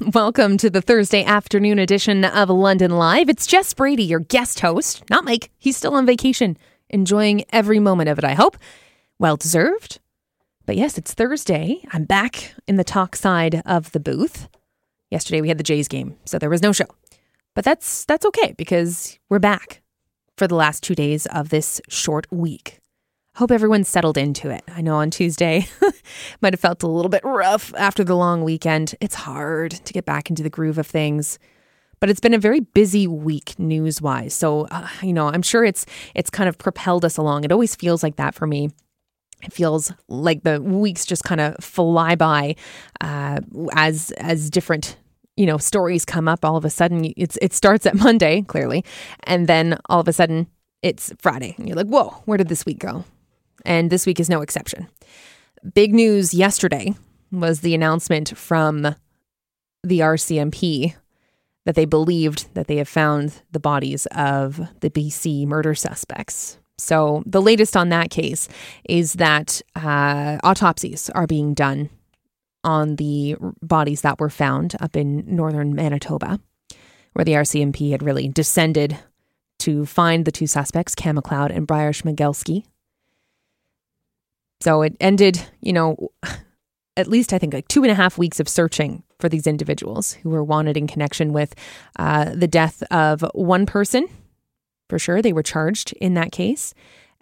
Welcome to the Thursday afternoon edition of London Live. It's Jess Brady, your guest host, not Mike. He's still on vacation, enjoying every moment of it, I hope. Well deserved. But yes, it's Thursday. I'm back in the talk side of the booth. Yesterday we had the Jays game, so there was no show. But that's that's okay because we're back for the last 2 days of this short week. Hope everyone's settled into it. I know on Tuesday might have felt a little bit rough after the long weekend. It's hard to get back into the groove of things. But it's been a very busy week news wise. So, uh, you know, I'm sure it's it's kind of propelled us along. It always feels like that for me. It feels like the weeks just kind of fly by uh, as as different you know stories come up. All of a sudden, it's it starts at Monday clearly, and then all of a sudden it's Friday, and you're like, whoa, where did this week go? And this week is no exception. Big news yesterday was the announcement from the RCMP that they believed that they have found the bodies of the BC murder suspects. So, the latest on that case is that uh, autopsies are being done on the bodies that were found up in northern Manitoba, where the RCMP had really descended to find the two suspects, Kam McLeod and Bryer Schmegelsky, so it ended, you know, at least I think like two and a half weeks of searching for these individuals who were wanted in connection with uh, the death of one person. For sure, they were charged in that case.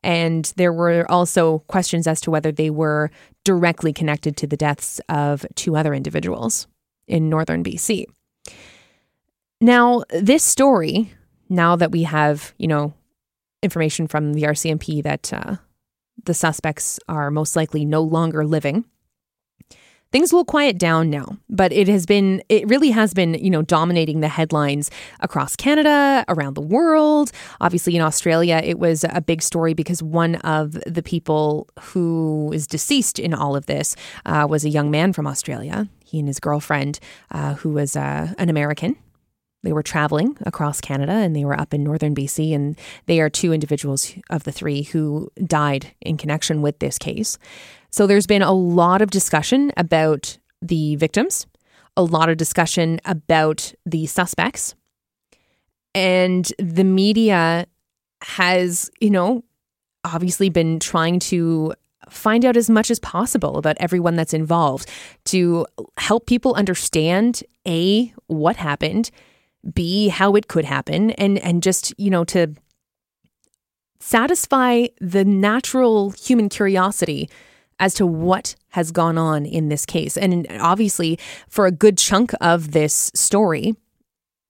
And there were also questions as to whether they were directly connected to the deaths of two other individuals in northern BC. Now, this story, now that we have, you know, information from the RCMP that uh, the suspects are most likely no longer living. Things will quiet down now, but it has been, it really has been, you know, dominating the headlines across Canada, around the world. Obviously, in Australia, it was a big story because one of the people who is deceased in all of this uh, was a young man from Australia. He and his girlfriend, uh, who was uh, an American, they were traveling across Canada and they were up in northern BC. And they are two individuals of the three who died in connection with this case. So there's been a lot of discussion about the victims, a lot of discussion about the suspects. And the media has, you know, obviously been trying to find out as much as possible about everyone that's involved to help people understand A, what happened, B, how it could happen, and and just you know to satisfy the natural human curiosity as to what has gone on in this case. And obviously, for a good chunk of this story,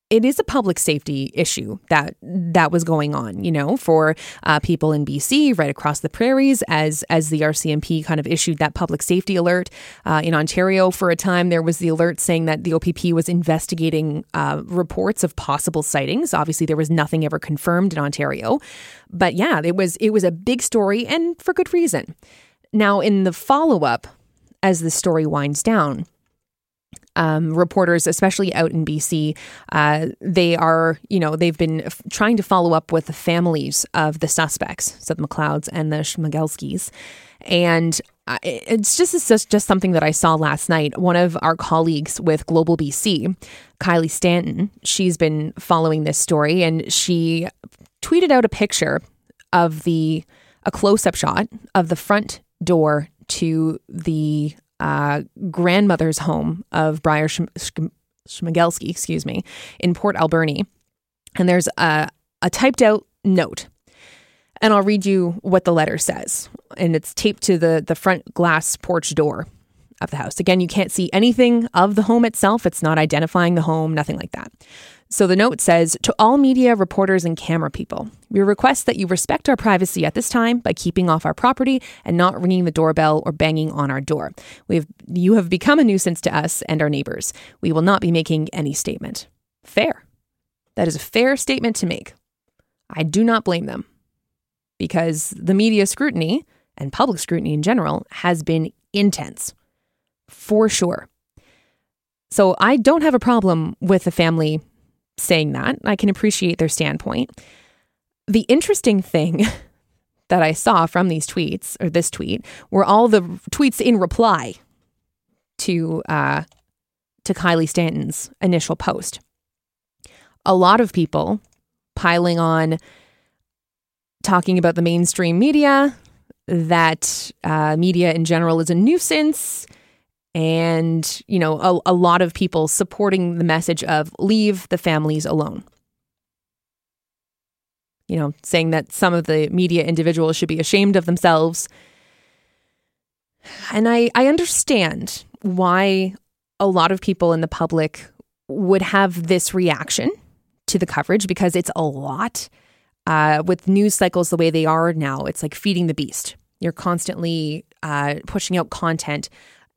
it is a public safety issue that that was going on, you know, for uh, people in BC, right across the prairies, as as the RCMP kind of issued that public safety alert. Uh, in Ontario, for a time, there was the alert saying that the OPP was investigating uh, reports of possible sightings. Obviously, there was nothing ever confirmed in Ontario, but yeah, it was it was a big story, and for good reason. Now, in the follow up, as the story winds down um, reporters, especially out in BC, uh, they are, you know, they've been f- trying to follow up with the families of the suspects, so the McLeods and the Schmegelskys. And uh, it's just it's just, just something that I saw last night. One of our colleagues with Global BC, Kylie Stanton, she's been following this story and she tweeted out a picture of the a close up shot of the front door to the uh, grandmother's home of Bryer Schmegelsky, excuse me, in Port Alberni. And there's a, a typed out note. And I'll read you what the letter says. And it's taped to the, the front glass porch door of the house. Again, you can't see anything of the home itself. It's not identifying the home, nothing like that. So the note says To all media, reporters, and camera people, we request that you respect our privacy at this time by keeping off our property and not ringing the doorbell or banging on our door. We have, you have become a nuisance to us and our neighbors. We will not be making any statement. Fair. That is a fair statement to make. I do not blame them because the media scrutiny and public scrutiny in general has been intense, for sure. So I don't have a problem with the family saying that. I can appreciate their standpoint. The interesting thing that I saw from these tweets, or this tweet, were all the tweets in reply to uh, to Kylie Stanton's initial post. A lot of people piling on talking about the mainstream media, that uh, media in general is a nuisance, and you know a, a lot of people supporting the message of leave the families alone. You know, saying that some of the media individuals should be ashamed of themselves. And I, I understand why a lot of people in the public would have this reaction to the coverage because it's a lot. Uh, with news cycles the way they are now, it's like feeding the beast. You're constantly uh, pushing out content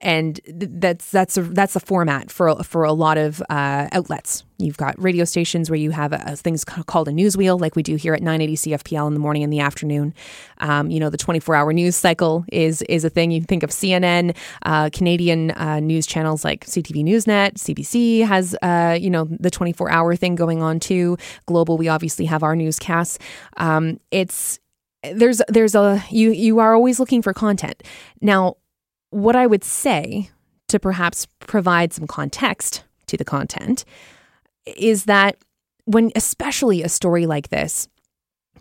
and that's that's a, that's a format for for a lot of uh, outlets. You've got radio stations where you have a, things called a news wheel, like we do here at 980 CFPL in the morning and the afternoon. Um, you know, the 24 hour news cycle is is a thing. You think of CNN, uh, Canadian uh, news channels like CTV Newsnet, CBC has uh, you know the 24 hour thing going on too. Global, we obviously have our newscasts. Um, it's there's there's a you you are always looking for content now what I would say to perhaps provide some context to the content is that when, especially a story like this,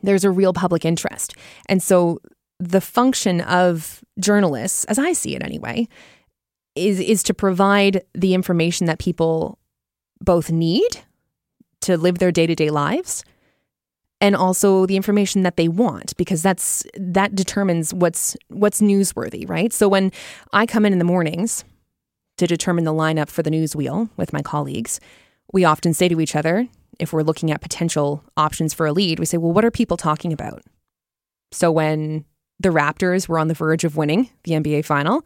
there's a real public interest. And so the function of journalists, as I see it anyway, is, is to provide the information that people both need to live their day to day lives and also the information that they want because that's that determines what's what's newsworthy, right? So when I come in in the mornings to determine the lineup for the news wheel with my colleagues, we often say to each other, if we're looking at potential options for a lead, we say, "Well, what are people talking about?" So when the Raptors were on the verge of winning the NBA final,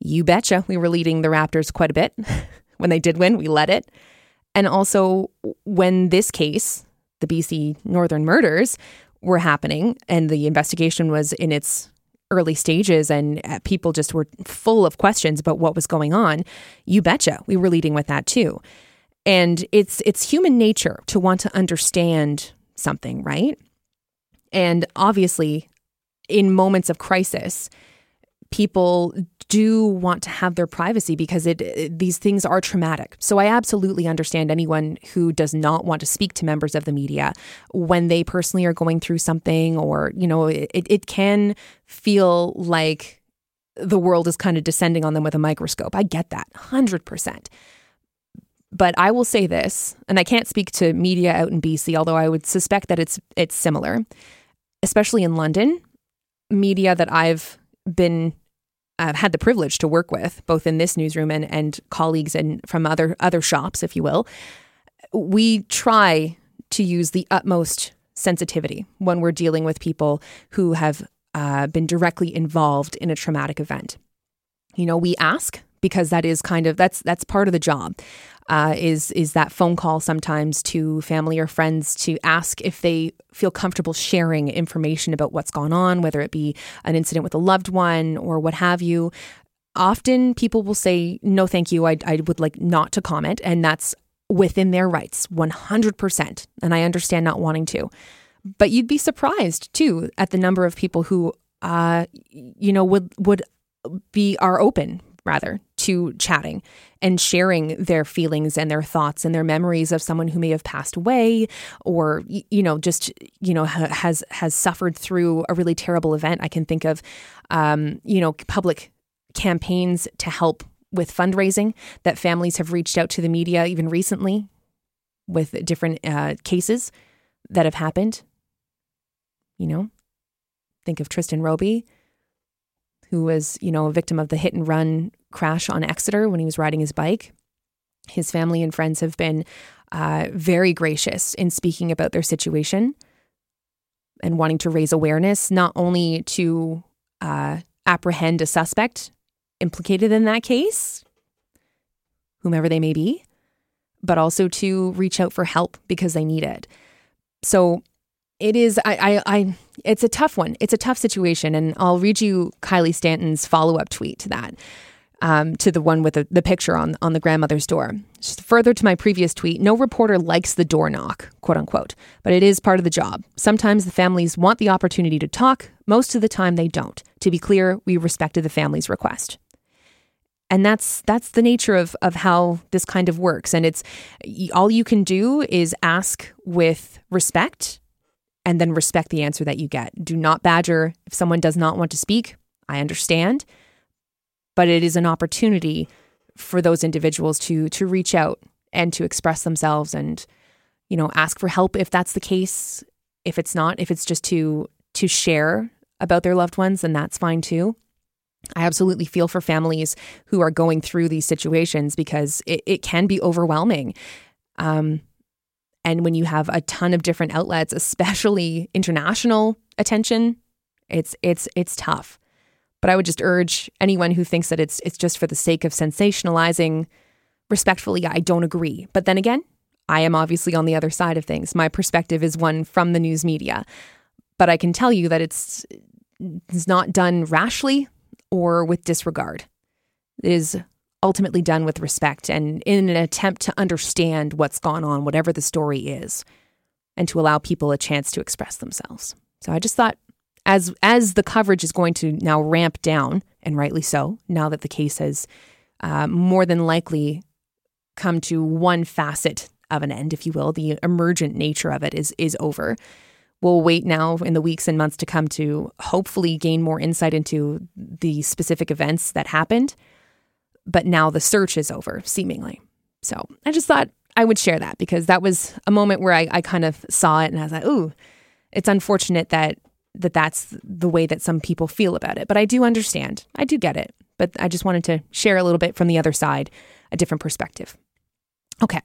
you betcha we were leading the Raptors quite a bit. when they did win, we led it. And also when this case the BC Northern murders were happening and the investigation was in its early stages and uh, people just were full of questions about what was going on, you betcha we were leading with that too. And it's it's human nature to want to understand something, right? And obviously in moments of crisis, people do want to have their privacy because it, it, these things are traumatic. So I absolutely understand anyone who does not want to speak to members of the media when they personally are going through something or you know it, it can feel like the world is kind of descending on them with a microscope. I get that 100%. But I will say this, and I can't speak to media out in BC, although I would suspect that it's it's similar, especially in London. Media that I've been uh, had the privilege to work with, both in this newsroom and, and colleagues and from other other shops, if you will, we try to use the utmost sensitivity when we're dealing with people who have uh, been directly involved in a traumatic event. You know, we ask because that is kind of that's that's part of the job uh, is is that phone call sometimes to family or friends to ask if they feel comfortable sharing information about what's gone on, whether it be an incident with a loved one or what have you. Often people will say, no, thank you. I, I would like not to comment. And that's within their rights, 100%. And I understand not wanting to. But you'd be surprised too at the number of people who, uh, you know, would, would be, are open rather to chatting and sharing their feelings and their thoughts and their memories of someone who may have passed away or you know just you know has has suffered through a really terrible event. I can think of um, you know public campaigns to help with fundraising that families have reached out to the media even recently with different uh, cases that have happened. You know think of tristan roby who was, you know, a victim of the hit and run crash on Exeter when he was riding his bike. His family and friends have been uh, very gracious in speaking about their situation and wanting to raise awareness, not only to uh, apprehend a suspect implicated in that case, whomever they may be, but also to reach out for help because they need it. So it is I, I, I it's a tough one. It's a tough situation, and I'll read you Kylie Stanton's follow up tweet to that. Um, to the one with the, the picture on on the grandmother's door. Just further to my previous tweet, no reporter likes the door knock, quote unquote, but it is part of the job. Sometimes the families want the opportunity to talk, most of the time they don't. To be clear, we respected the family's request. and that's that's the nature of of how this kind of works and it's all you can do is ask with respect and then respect the answer that you get do not badger if someone does not want to speak i understand but it is an opportunity for those individuals to to reach out and to express themselves and you know ask for help if that's the case if it's not if it's just to to share about their loved ones then that's fine too I absolutely feel for families who are going through these situations because it, it can be overwhelming. Um, and when you have a ton of different outlets, especially international attention, it's it's it's tough. But I would just urge anyone who thinks that it's it's just for the sake of sensationalizing. Respectfully, I don't agree. But then again, I am obviously on the other side of things. My perspective is one from the news media. But I can tell you that it's it's not done rashly or with disregard. It is ultimately done with respect and in an attempt to understand what's gone on, whatever the story is, and to allow people a chance to express themselves. So I just thought as as the coverage is going to now ramp down, and rightly so, now that the case has uh, more than likely come to one facet of an end, if you will, the emergent nature of it is is over. We'll wait now in the weeks and months to come to hopefully gain more insight into the specific events that happened. But now the search is over, seemingly. So I just thought I would share that because that was a moment where I, I kind of saw it and I was like, ooh, it's unfortunate that that that's the way that some people feel about it. But I do understand. I do get it. But I just wanted to share a little bit from the other side, a different perspective. Okay.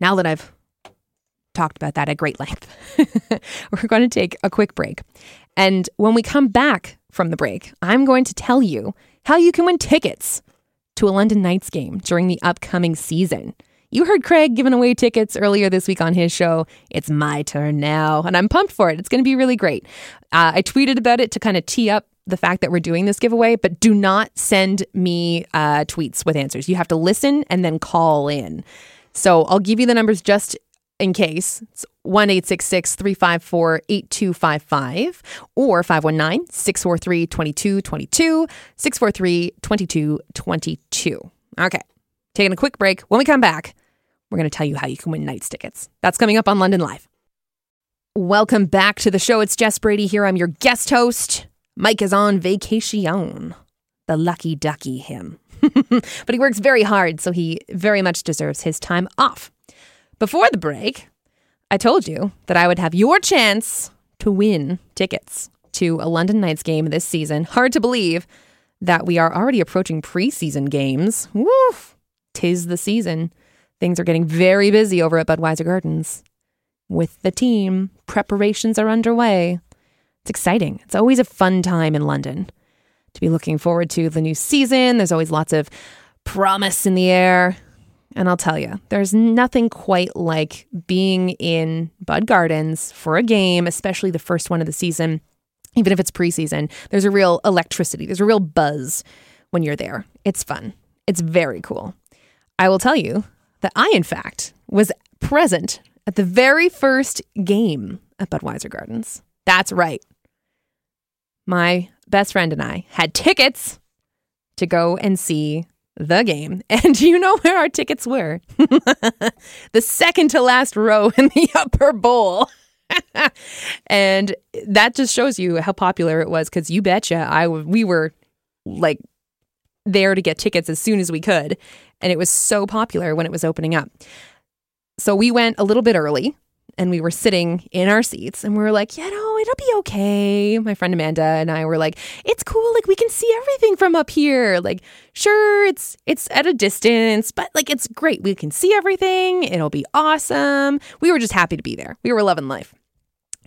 Now that I've talked about that at great length. We're going to take a quick break. And when we come back from the break, I'm going to tell you how you can win tickets to a London Knights game during the upcoming season. You heard Craig giving away tickets earlier this week on his show. It's my turn now, and I'm pumped for it. It's going to be really great. Uh, I tweeted about it to kind of tee up the fact that we're doing this giveaway, but do not send me uh, tweets with answers. You have to listen and then call in. So I'll give you the numbers just in case. It's 1 354 8255 or 519 643 2222. 643 2222. Okay, taking a quick break. When we come back, we're going to tell you how you can win Knights tickets. That's coming up on London Live. Welcome back to the show. It's Jess Brady here. I'm your guest host. Mike is on vacation. The lucky ducky him. but he works very hard, so he very much deserves his time off. Before the break, I told you that I would have your chance to win tickets to a London Knights game this season. Hard to believe that we are already approaching preseason games. Woof! Tis the season. Things are getting very busy over at Budweiser Gardens. With the team, preparations are underway. It's exciting. It's always a fun time in London to be looking forward to the new season. There's always lots of promise in the air. And I'll tell you, there's nothing quite like being in Bud Gardens for a game, especially the first one of the season, even if it's preseason. There's a real electricity, there's a real buzz when you're there. It's fun, it's very cool. I will tell you that I, in fact, was present at the very first game at Budweiser Gardens. That's right. My best friend and I had tickets to go and see the game. And you know where our tickets were? the second to last row in the upper bowl. and that just shows you how popular it was because you betcha I we were like there to get tickets as soon as we could. And it was so popular when it was opening up. So we went a little bit early and we were sitting in our seats and we were like, you know, it'll be okay. My friend Amanda and I were like, it's cool. Like we can see everything from up here. Like, sure, it's it's at a distance, but like it's great. We can see everything. It'll be awesome. We were just happy to be there. We were loving life.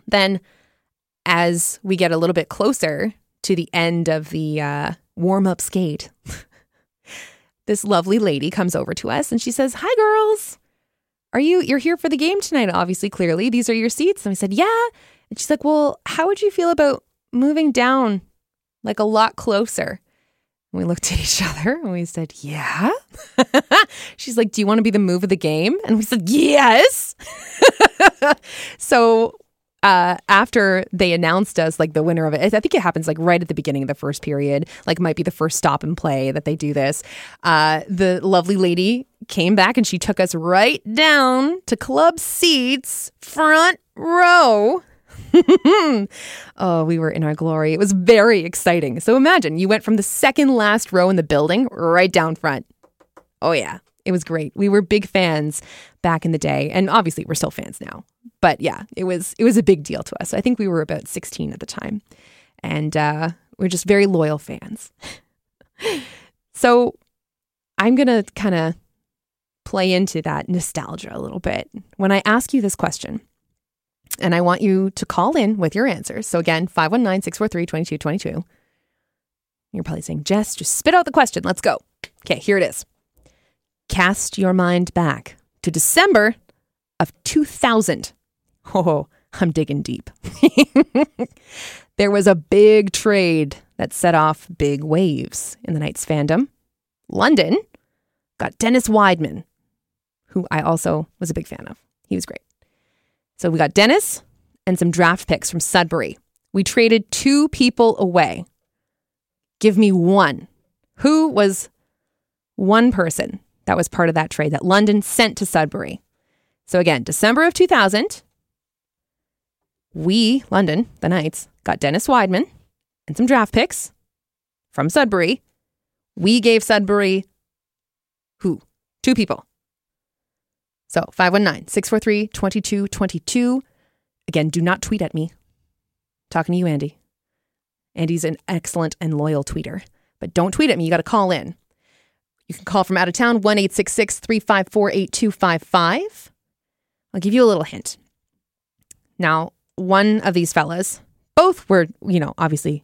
Then as we get a little bit closer to the end of the uh, warm up skate, this lovely lady comes over to us and she says, Hi, girls. Are you you're here for the game tonight obviously clearly. These are your seats. And i said yeah. And she's like well how would you feel about moving down like a lot closer? And we looked at each other and we said yeah. She's like do you want to be the move of the game? And we said yes. So uh, after they announced us like the winner of it, I think it happens like right at the beginning of the first period, like might be the first stop and play that they do this. Uh, the lovely lady came back and she took us right down to club seats, front row. oh, we were in our glory. It was very exciting. So imagine you went from the second last row in the building right down front. Oh, yeah. It was great. We were big fans back in the day, and obviously we're still fans now. But yeah, it was it was a big deal to us. I think we were about 16 at the time, and uh, we're just very loyal fans. so I'm gonna kind of play into that nostalgia a little bit when I ask you this question. And I want you to call in with your answers. So again, 519 643 2222. You're probably saying, Jess, just spit out the question. Let's go. Okay, here it is. Cast your mind back to December of 2000. Oh, I'm digging deep. there was a big trade that set off big waves in the Knights fandom. London got Dennis Wideman, who I also was a big fan of. He was great. So we got Dennis and some draft picks from Sudbury. We traded two people away. Give me one. Who was one person that was part of that trade that London sent to Sudbury. So again, December of 2000, we, London, the Knights, got Dennis Wideman and some draft picks from Sudbury. We gave Sudbury who? Two people. So 519 643 2222. Again, do not tweet at me. Talking to you, Andy. Andy's an excellent and loyal tweeter, but don't tweet at me. You got to call in. You can call from out of town, 1 354 8255. I'll give you a little hint. Now, one of these fellas, both were, you know, obviously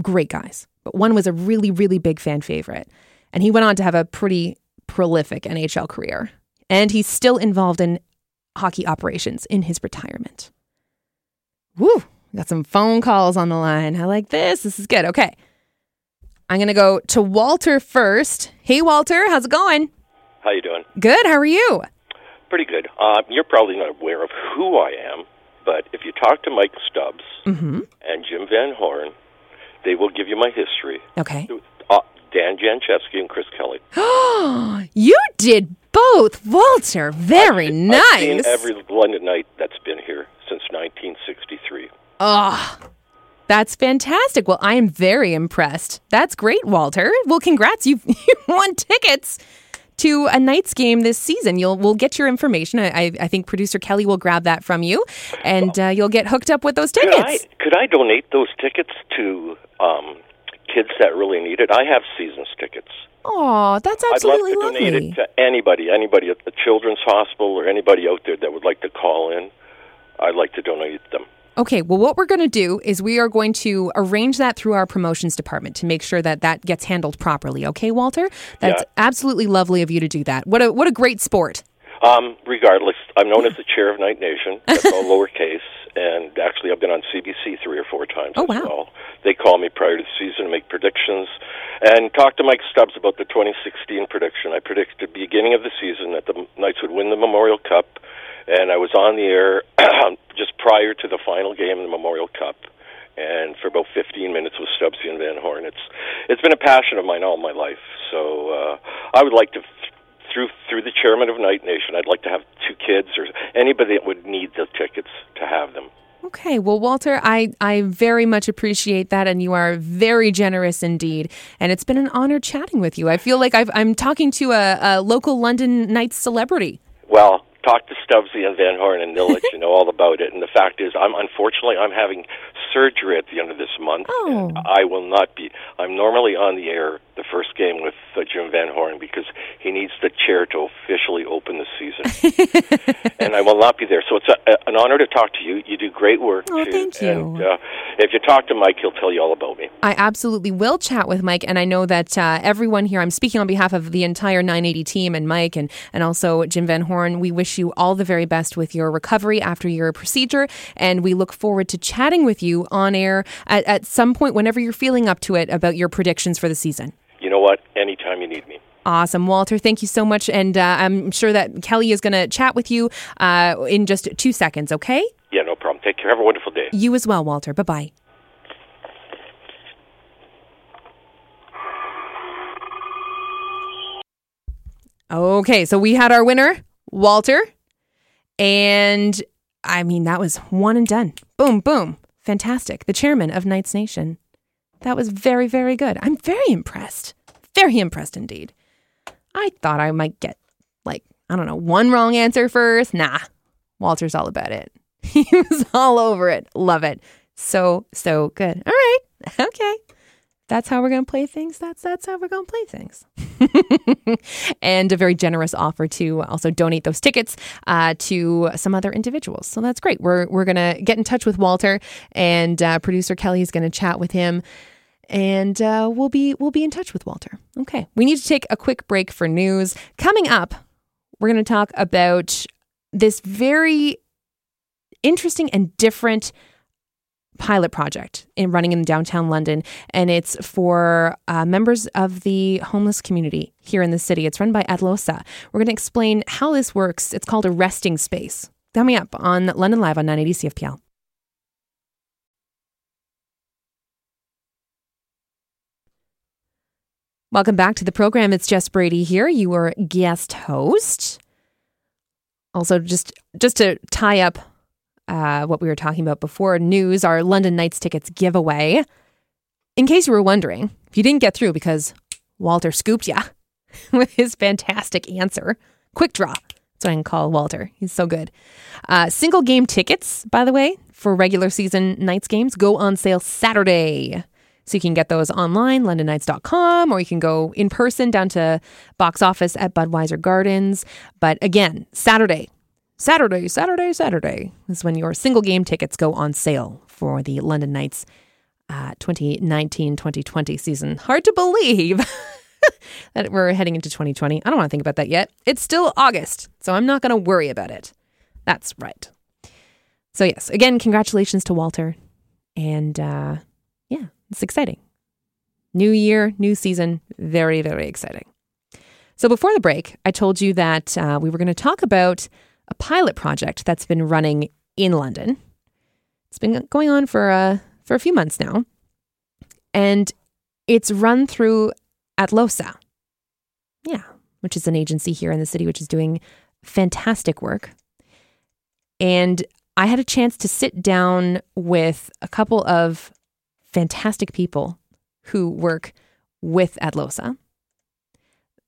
great guys, but one was a really, really big fan favorite. And he went on to have a pretty prolific NHL career. And he's still involved in hockey operations in his retirement. Woo! Got some phone calls on the line. I like this. This is good. Okay. I'm going to go to Walter first. Hey, Walter, how's it going? How you doing? Good. How are you? Pretty good. Uh, you're probably not aware of who I am, but if you talk to Mike Stubbs mm-hmm. and Jim Van Horne, they will give you my history. Okay. Uh, Dan Jancevski and Chris Kelly. you did both, Walter. Very I've, nice. I've seen every London Knight that's been here since 1963. Oh, that's fantastic. Well, I am very impressed. That's great, Walter. Well, congrats. You've you won tickets to a Knights game this season. You'll we'll get your information. I, I think producer Kelly will grab that from you, and uh, you'll get hooked up with those tickets. Could I, could I donate those tickets to um, kids that really need it? I have seasons tickets. Oh, that's absolutely I'd love to lovely. donate it to anybody, anybody at the Children's Hospital or anybody out there that would like to call in. I'd like to donate them. Okay, well, what we're going to do is we are going to arrange that through our promotions department to make sure that that gets handled properly. Okay, Walter? That's yeah. absolutely lovely of you to do that. What a what a great sport. Um, regardless, I'm known as the chair of Knight Nation. That's all lowercase. And actually, I've been on CBC three or four times oh, as wow. well. They call me prior to the season to make predictions and talk to Mike Stubbs about the 2016 prediction. I predicted the beginning of the season that the Knights would win the Memorial Cup, and I was on the air just prior to the final game of the Memorial Cup and for about 15 minutes with Stubbsy and Van Horne. It's it's been a passion of mine all my life. So uh, I would like to through through the chairman of Knight Nation, I'd like to have two kids or anybody that would need the tickets to have them. Okay, well, Walter, I, I very much appreciate that, and you are very generous indeed. And it's been an honor chatting with you. I feel like i am talking to a, a local London Knights celebrity. Well, talk to Stubbsy and Van Horne, and they'll let you know all about it. And the fact is, I'm unfortunately I'm having surgery at the end of this month. Oh. And I will not be. I'm normally on the air the first game with uh, Jim Van Horne because he needs the chair to officially open the season, and I will not be there. So it's a, a, an honor to talk to you. You do great work. Oh, too. thank you. And, uh, if you talk to Mike, he'll tell you all about me. I absolutely will chat with Mike, and I know that uh, everyone here. I'm speaking on behalf of the entire 980 team and Mike, and and also Jim Van Horne. We wish you all the very best with your recovery after your procedure, and we look forward to chatting with you on air at, at some point whenever you're feeling up to it about your predictions for the season. You know what? Anytime you need me. Awesome. Walter, thank you so much. And uh, I'm sure that Kelly is going to chat with you uh, in just two seconds, okay? Yeah, no problem. Take care. Have a wonderful day. You as well, Walter. Bye bye. Okay, so we had our winner, Walter. And I mean, that was one and done. Boom, boom. Fantastic. The chairman of Knights Nation. That was very, very good. I'm very impressed. Very impressed indeed. I thought I might get, like, I don't know, one wrong answer first. Nah, Walter's all about it. He was all over it. Love it. So, so good. All right. Okay that's how we're going to play things. That's that's how we're going to play things. and a very generous offer to also donate those tickets uh, to some other individuals. So that's great. We're we're going to get in touch with Walter, and uh, producer Kelly is going to chat with him, and uh, we'll be we'll be in touch with Walter. Okay, we need to take a quick break for news. Coming up, we're going to talk about this very interesting and different pilot project in running in downtown London, and it's for uh, members of the homeless community here in the city. It's run by Atlohsa. We're going to explain how this works. It's called a resting space. Coming up on London Live on 980 CFPL. Welcome back to the program. It's Jess Brady here, your guest host. Also, just just to tie up uh, what we were talking about before news, our London Knights tickets giveaway. In case you were wondering, if you didn't get through because Walter scooped you with his fantastic answer, quick draw. What I can call Walter. He's so good. Uh, single game tickets, by the way, for regular season Knights games go on sale Saturday. So you can get those online, londonknights.com, or you can go in person down to box office at Budweiser Gardens. But again, Saturday, Saturday, Saturday, Saturday is when your single game tickets go on sale for the London Knights 2019 2020 season. Hard to believe that we're heading into 2020. I don't want to think about that yet. It's still August, so I'm not going to worry about it. That's right. So, yes, again, congratulations to Walter. And uh, yeah, it's exciting. New year, new season, very, very exciting. So, before the break, I told you that uh, we were going to talk about a pilot project that's been running in London. It's been going on for a, uh, for a few months now. And it's run through Atlohsa. Yeah, which is an agency here in the city which is doing fantastic work. And I had a chance to sit down with a couple of fantastic people who work with Atlohsa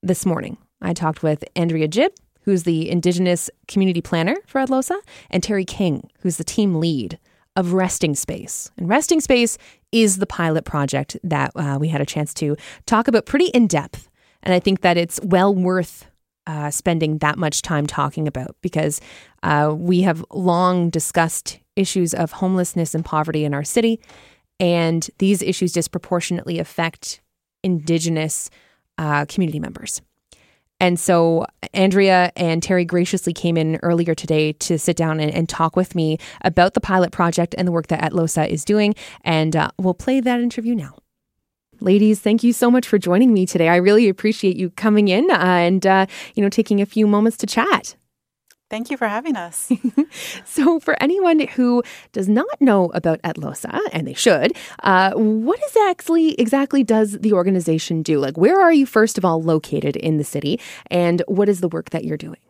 this morning. I talked with Andrea Jibb, who's the Indigenous community planner for Atlohsa, and Terry King, who's the team lead of Resting Space. And Resting Space is the pilot project that uh, we had a chance to talk about pretty in depth. And I think that it's well worth uh, spending that much time talking about because uh, we have long discussed issues of homelessness and poverty in our city. And these issues disproportionately affect Indigenous uh, community members. And so Andrea and Terry graciously came in earlier today to sit down and, and, talk with me about the pilot project and the work that Atlohsa is doing. And uh, we'll play that interview now. Ladies, thank you so much for joining me today. I really appreciate you coming in uh, and uh, you know taking a few moments to chat. Thank you for having us. so, for anyone who does not know about Atlohsa, and they should, uh, what exactly exactly does the organization do? Like, where are you first of all located in the city, and what is the work that you're doing?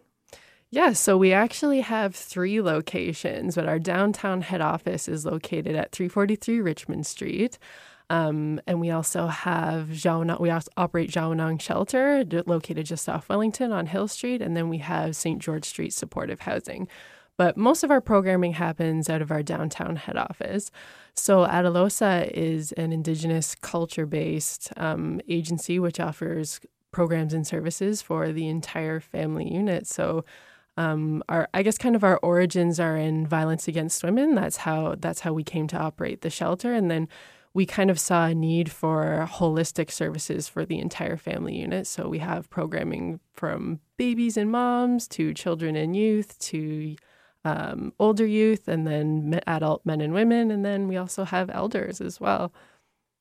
Yeah, so we actually have three locations, but our downtown head office is located at 343 Richmond Street. Um, and we also have Zhao, we operate Zhao Shelter, located just off Wellington on Hill Street, and then we have St. George Street Supportive Housing. But most of our programming happens out of our downtown head office. So Atlohsa is an Indigenous culture-based um, agency which offers programs and services for the entire family unit. So um, our I guess kind of our origins are in violence against women. That's how that's how we came to operate the shelter, and then we kind of saw a need for holistic services for the entire family unit. So we have programming from babies and moms to children and youth to um, older youth, and then adult men and women, and then we also have elders as well.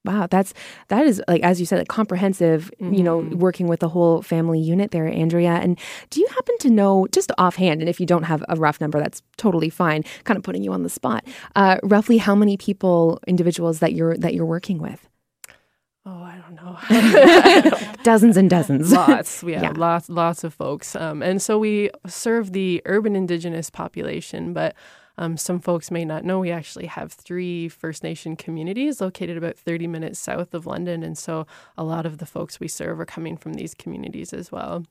Wow, that's that is like as you said, like comprehensive. Mm-hmm. You know, mm-hmm. working with the whole family unit there, Andrea. And do you happen to know, just offhand, and if you don't have a rough number, that's totally fine. Kind of putting you on the spot. Uh, roughly, how many people, individuals that you're that you're working with? Oh, I don't know. dozens and dozens. Lots. Yeah, yeah, lots, lots of folks. Um, and so we serve the urban Indigenous population, but um, some folks may not know we actually have three First Nation communities located about 30 minutes south of London. And so a lot of the folks we serve are coming from these communities as well.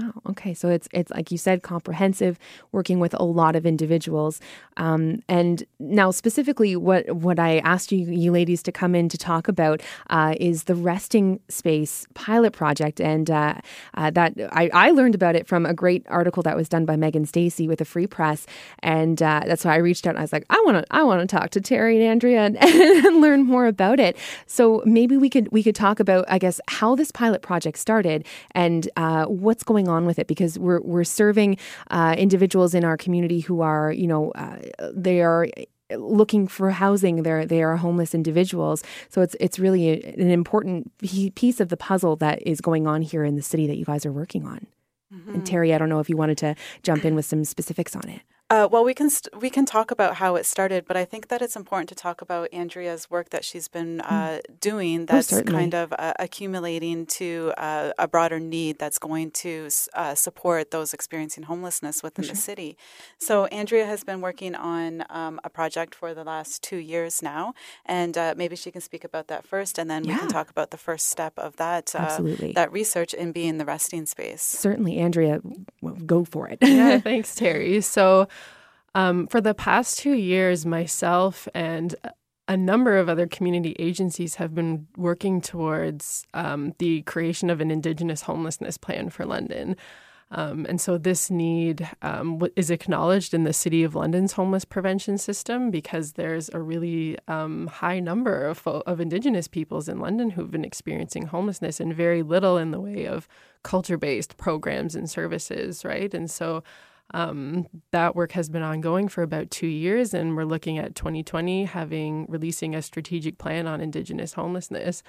Oh, okay. So it's it's like you said, comprehensive, working with a lot of individuals. Um, and now, specifically, what what I asked you, you ladies, to come in to talk about uh, is the resting space pilot project, and uh, uh, that I, I learned about it from a great article that was done by Megan Stacey with the Free Press, and uh, that's why I reached out. and I was like, I want to I want to talk to Terry and Andrea and, and learn more about it. So maybe we could we could talk about, I guess, how this pilot project started and uh, what's going going on with it because we're we're serving uh, individuals in our community who are you know uh, they are looking for housing. They're they are homeless individuals. So it's it's really a, an important piece of the puzzle that is going on here in the city that you guys are working on. Mm-hmm. and terry i don't know if you wanted to jump in with some specifics on it uh, well, we can st- we can talk about how it started, but I think that it's important to talk about Andrea's work that she's been hmm. uh, doing. Oh, that's oh, kind of uh, accumulating to uh, a broader need that's going to uh, support those experiencing homelessness within sure. the city. So Andrea has been working on um, a project for the last two years now, and uh, maybe she can speak about that first, and then yeah. we can talk about the first step of that Absolutely. that research in being the resting space. Certainly, Andrea, well, go for it. yeah, thanks, Terry. So. Um, for the past two years, myself and a number of other community agencies have been working towards um, the creation of an Indigenous homelessness plan for London. Um, and so this need um, is acknowledged in the City of London's homeless prevention system because there's a really um, high number of, of Indigenous peoples in London who've been experiencing homelessness and very little in the way of culture based programs and services, right? And so um, that work has been ongoing for about two years, and we're looking at 2020 having releasing a strategic plan on Indigenous homelessness.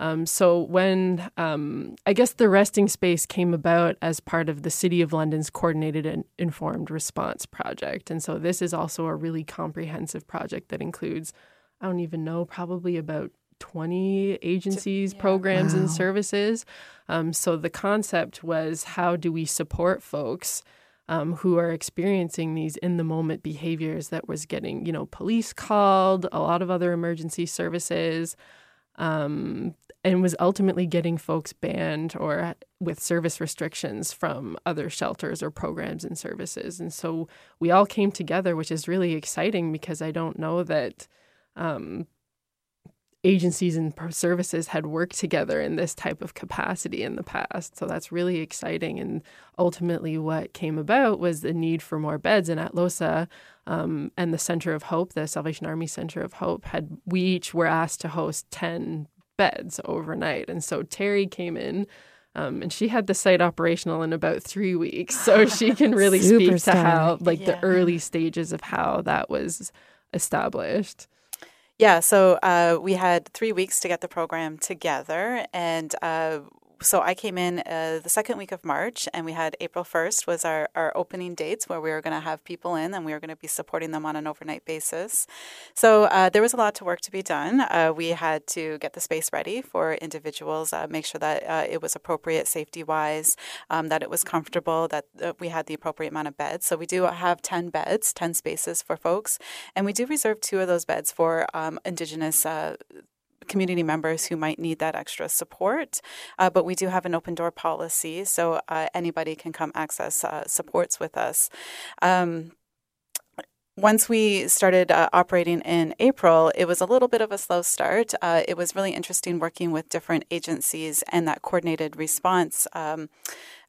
Um, so when um, I guess the resting space came about as part of the City of London's coordinated and informed response project, and so this is also a really comprehensive project that includes I don't even know probably about 20 agencies, yeah. programs, wow. and services. Um, so the concept was how do we support folks um, who are experiencing these in the moment behaviors that was getting, you know, police called, a lot of other emergency services, um, and was ultimately getting folks banned or with service restrictions from other shelters or programs and services. And so we all came together, which is really exciting because I don't know that. Um, agencies and services had worked together in this type of capacity in the past. So that's really exciting. And ultimately, what came about was the need for more beds. And Atlohsa um, and the Center of Hope, the Salvation Army Center of Hope, had we each were asked to host 10 beds overnight. And so Terry came in. Um, and she had the site operational in about three weeks, so she can really speak to how, like, yeah. the early stages of how that was established. Yeah, so uh, we had three weeks to get the program together, and uh, so I came in uh, the second week of March, and we had April 1st was our, our opening dates where we were going to have people in and we were going to be supporting them on an overnight basis. So uh, there was a lot to work to be done. Uh, we had to get the space ready for individuals, uh, make sure that uh, it was appropriate safety wise, um, that it was comfortable, that uh, we had the appropriate amount of beds. So we do have 10 beds, 10 spaces for folks, and we do reserve two of those beds for um, Indigenous community members who might need that extra support. Uh, but we do have an open door policy, so uh, anybody can come access uh, supports with us. Um, once we started uh, operating in April, it was a little bit of a slow start. Uh, it was really interesting working with different agencies and that coordinated response. Um,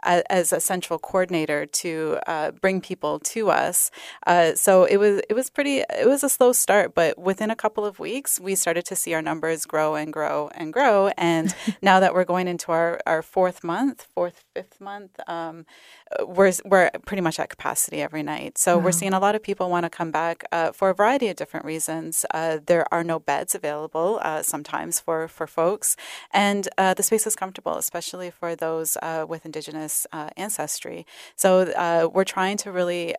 as, a central coordinator to uh, bring people to us. Uh, so it was it was pretty it was a slow start, but within a couple of weeks we started to see our numbers grow and grow and grow. And now that we're going into our, our fourth month, fourth fifth month, um, we're we're pretty much at capacity every night. So wow. we're seeing a lot of people want to come back uh, for a variety of different reasons. Uh, there are no beds available uh, sometimes for for folks, and uh, the space is comfortable, especially for those uh, with Indigenous uh, ancestry. So we're trying to really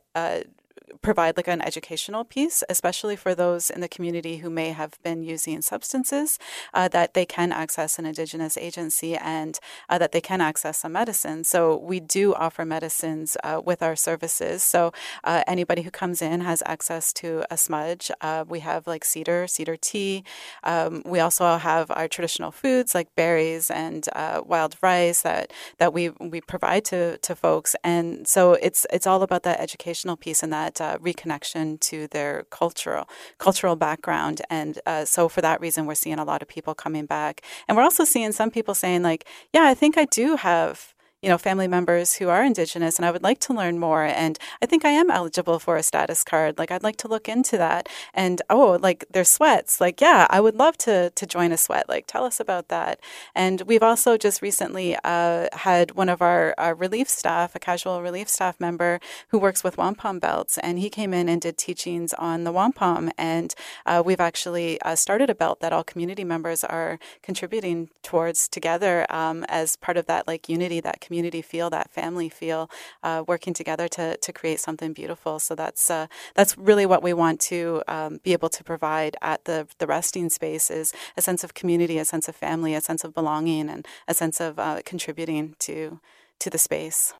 provide like an educational piece, especially for those in the community who may have been using substances, uh, that they can access an Indigenous agency and uh, that they can access some medicine. So we do offer medicines uh, with our services. So uh, anybody who comes in has access to a smudge. Uh, we have like cedar, cedar tea. Um, we also have our traditional foods like berries and uh, wild rice that that we we provide to to folks. And so it's it's all about that educational piece and that uh, reconnection to their cultural cultural background. And uh, so for that reason, we're seeing a lot of people coming back, and we're also seeing some people saying like, "Yeah, I think I do have." You know, family members who are Indigenous, and I would like to learn more. And I think I am eligible for a status card. Like, I'd like to look into that. And oh, like there's sweats. Like, yeah, I would love to to join a sweat. Like, tell us about that. And we've also just recently uh, had one of our, our relief staff, a casual relief staff member who works with wampum belts, and he came in and did teachings on the wampum. And uh, we've actually uh, started a belt that all community members are contributing towards together um, as part of that like unity that community feel, that family feel, uh, working together to to create something beautiful. So that's uh, that's really what we want to um, be able to provide at the the resting space is a sense of community, a sense of family, a sense of belonging, and a sense of uh, contributing to to the space.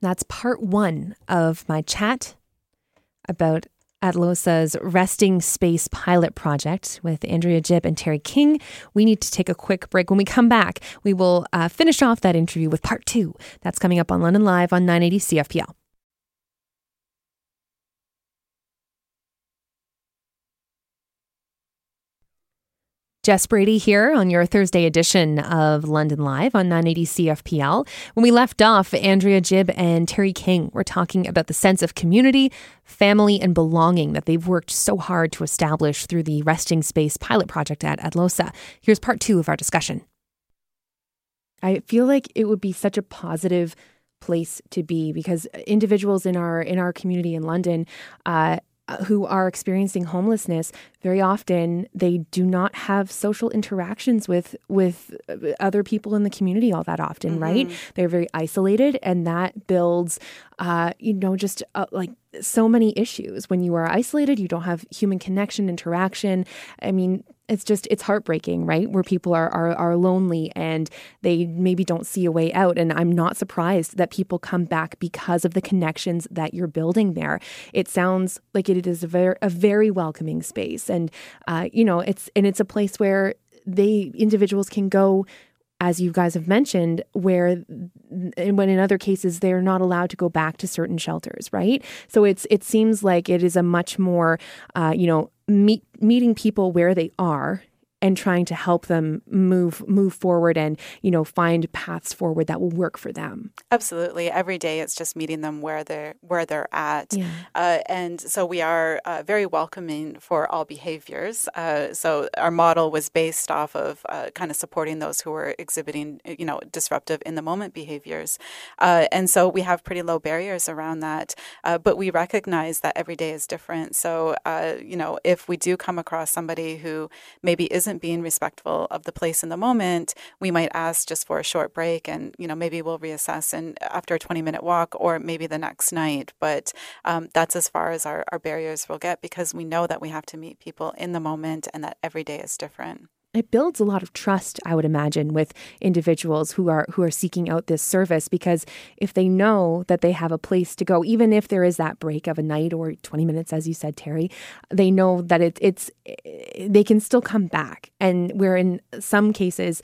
That's part one of my chat about Atlohsa's Resting Space Pilot Project with Andrea Jibb and Terry King. We need to take a quick break. When we come back, we will uh, finish off that interview with part two. That's coming up on London Live on 980 CFPL. Jess Brady here on your Thursday edition of London Live on 980 CFPL. When we left off, Andrea Jibb and Terry King were talking about the sense of community, family, and belonging that they've worked so hard to establish through the Resting Space pilot project at Atlohsa. Here's part two of our discussion. I feel like it would be such a positive place to be because individuals in our in our community in London uh, who are experiencing homelessness very often they do not have social interactions with with other people in the community all that often mm-hmm. right? They're very isolated and that builds uh, you know just uh, like so many issues. When you are isolated you don't have human connection interaction. I mean it's just it's heartbreaking right? Where people are, are are lonely and they maybe don't see a way out. And i'm not surprised that people come back because of the connections that you're building there. It sounds like it is a very a very welcoming space. And uh, you know it's and it's a place where they individuals can go as you guys have mentioned, where when in other cases they're not allowed to go back to certain shelters, right? So it's it seems like it is a much more, uh, you know, meet, meeting people where they are and trying to help them move move forward and you know find paths forward that will work for them. Absolutely. Every day it's just meeting them where they're where they're at. Yeah. uh, and so we are uh, very welcoming for all behaviors. Uh, so our model was based off of uh, kind of supporting those who are exhibiting you know disruptive in the moment behaviors. Uh, and so we have pretty low barriers around that. Uh, but we recognize that every day is different. So you know if we do come across somebody who maybe isn't isn't being respectful of the place in the moment, we might ask just for a short break and, you know, maybe we'll reassess and after a 20 minute walk or maybe the next night. But um, that's as far as our, our barriers will get because we know that we have to meet people in the moment and that every day is different it builds a lot of trust i would imagine with individuals who are who are seeking out this service because if they know that they have a place to go even if there is that break of a night or 20 minutes as you said terry they know that it, it's they can still come back and where in some cases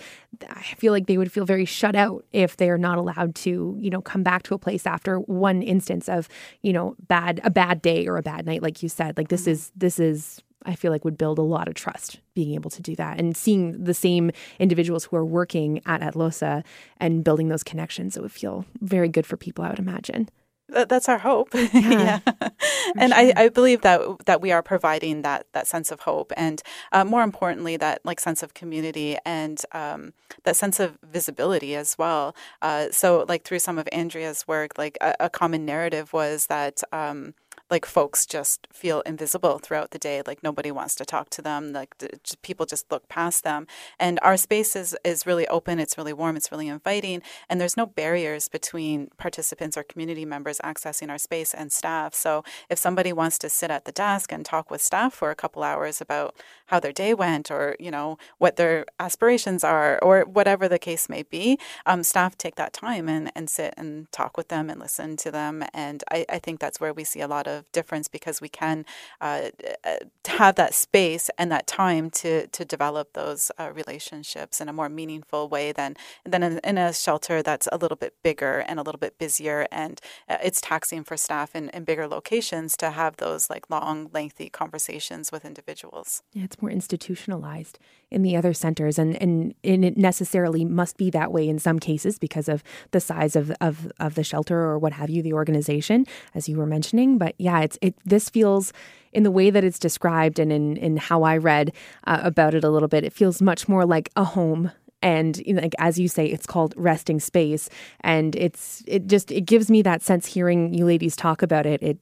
i feel like they would feel very shut out if they are not allowed to you know come back to a place after one instance of you know bad a bad day or a bad night like you said like this mm-hmm. is this is I feel like would build a lot of trust being able to do that and seeing the same individuals who are working at Atlohsa and building those connections. It would feel very good for people, I would imagine. That's our hope. Yeah. yeah. And sure. I, I believe that that we are providing that that sense of hope and uh, more importantly that like sense of community and um, that sense of visibility as well. Uh, so like through some of Andrea's work, like a, a common narrative was that um, like folks just feel invisible throughout the day like nobody wants to talk to them like people just look past them. And our space is is really open it's really warm it's really inviting and there's no barriers between participants or community members accessing our space and staff. So if somebody wants to sit at the desk and talk with staff for a couple hours about how their day went or you know what their aspirations are or whatever the case may be um, staff take that time and, and sit and talk with them and listen to them. And I, I think that's where we see a lot of of difference because we can uh, uh, have that space and that time to to develop those uh, relationships in a more meaningful way than than in, in, a shelter that's a little bit bigger and a little bit busier. And uh, it's taxing for staff in, in bigger locations to have those like long lengthy conversations with individuals. Yeah it's more institutionalized in the other centers and and, and it necessarily must be that way in some cases because of the size of, of of the shelter or what have you the organization as you were mentioning. But yeah yeah, it's it. This feels in the way that it's described and in in how I read uh, about it a little bit. It feels much more like a home and you know, like as you say it's called resting space and it's it just it gives me that sense hearing you ladies talk about it it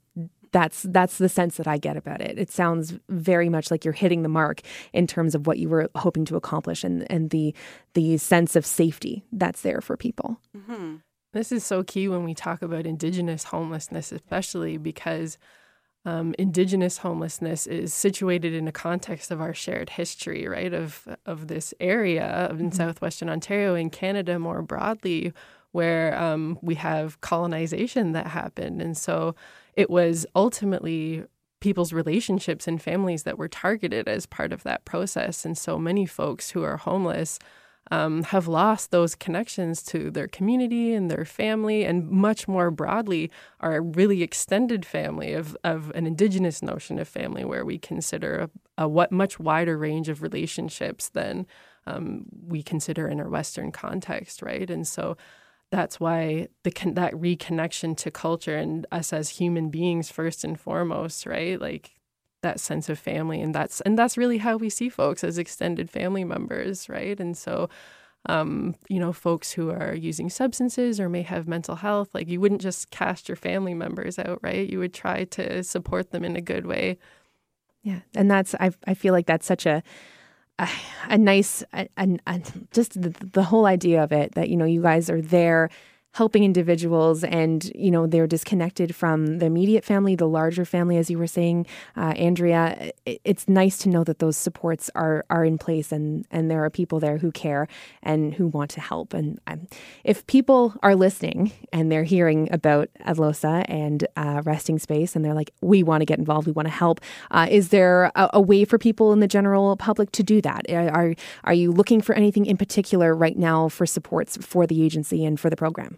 that's that's the sense that I get about it. It sounds very much like you're hitting the mark in terms of what you were hoping to accomplish and and the the sense of safety that's there for people. Mm-hmm. This is so key when we talk about Indigenous homelessness, especially because um, Indigenous homelessness is situated in a context of our shared history, right? Of of this area in mm-hmm. southwestern Ontario and Canada more broadly, where um, we have colonization that happened, and so it was ultimately people's relationships and families that were targeted as part of that process. And so many folks who are homeless um, have lost those connections to their community and their family, and much more broadly, our really extended family of, of an indigenous notion of family, where we consider a, a what much wider range of relationships than um, we consider in our Western context, right? And so that's why the that reconnection to culture and us as human beings first and foremost, right? Like that sense of family and that's and that's really how we see folks as extended family members right? And so um, you know folks who are using substances or may have mental health like you wouldn't just cast your family members out right? You would try to support them in a good way. Yeah and that's i, I feel like that's such a a, a nice and just the, the whole idea of it that you know you guys are there helping individuals and you know they're disconnected from the immediate family the larger family as you were saying uh, andrea it's nice to know that those supports are are in place and and there are people there who care and who want to help. And um, if people are listening and they're hearing about Atlohsa and uh, resting space and they're like we want to get involved we want to help uh, is there a, a, way for people in the general public to do that? Are are you looking for anything in particular right now for supports for the agency and for the program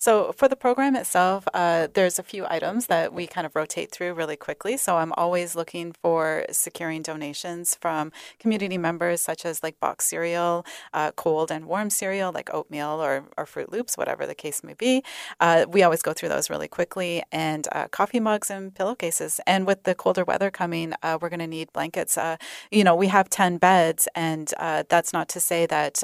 so for the program itself, uh, there's a few items that we kind of rotate through really quickly. So I'm always looking for securing donations from community members, such as like box cereal, uh, cold and warm cereal, like oatmeal or, or Froot Loops, whatever the case may be. Uh, we always go through those really quickly, and uh, coffee mugs and pillowcases. And with the colder weather coming, uh, we're going to need blankets. Uh, you know, we have 10 beds, and that's not to say that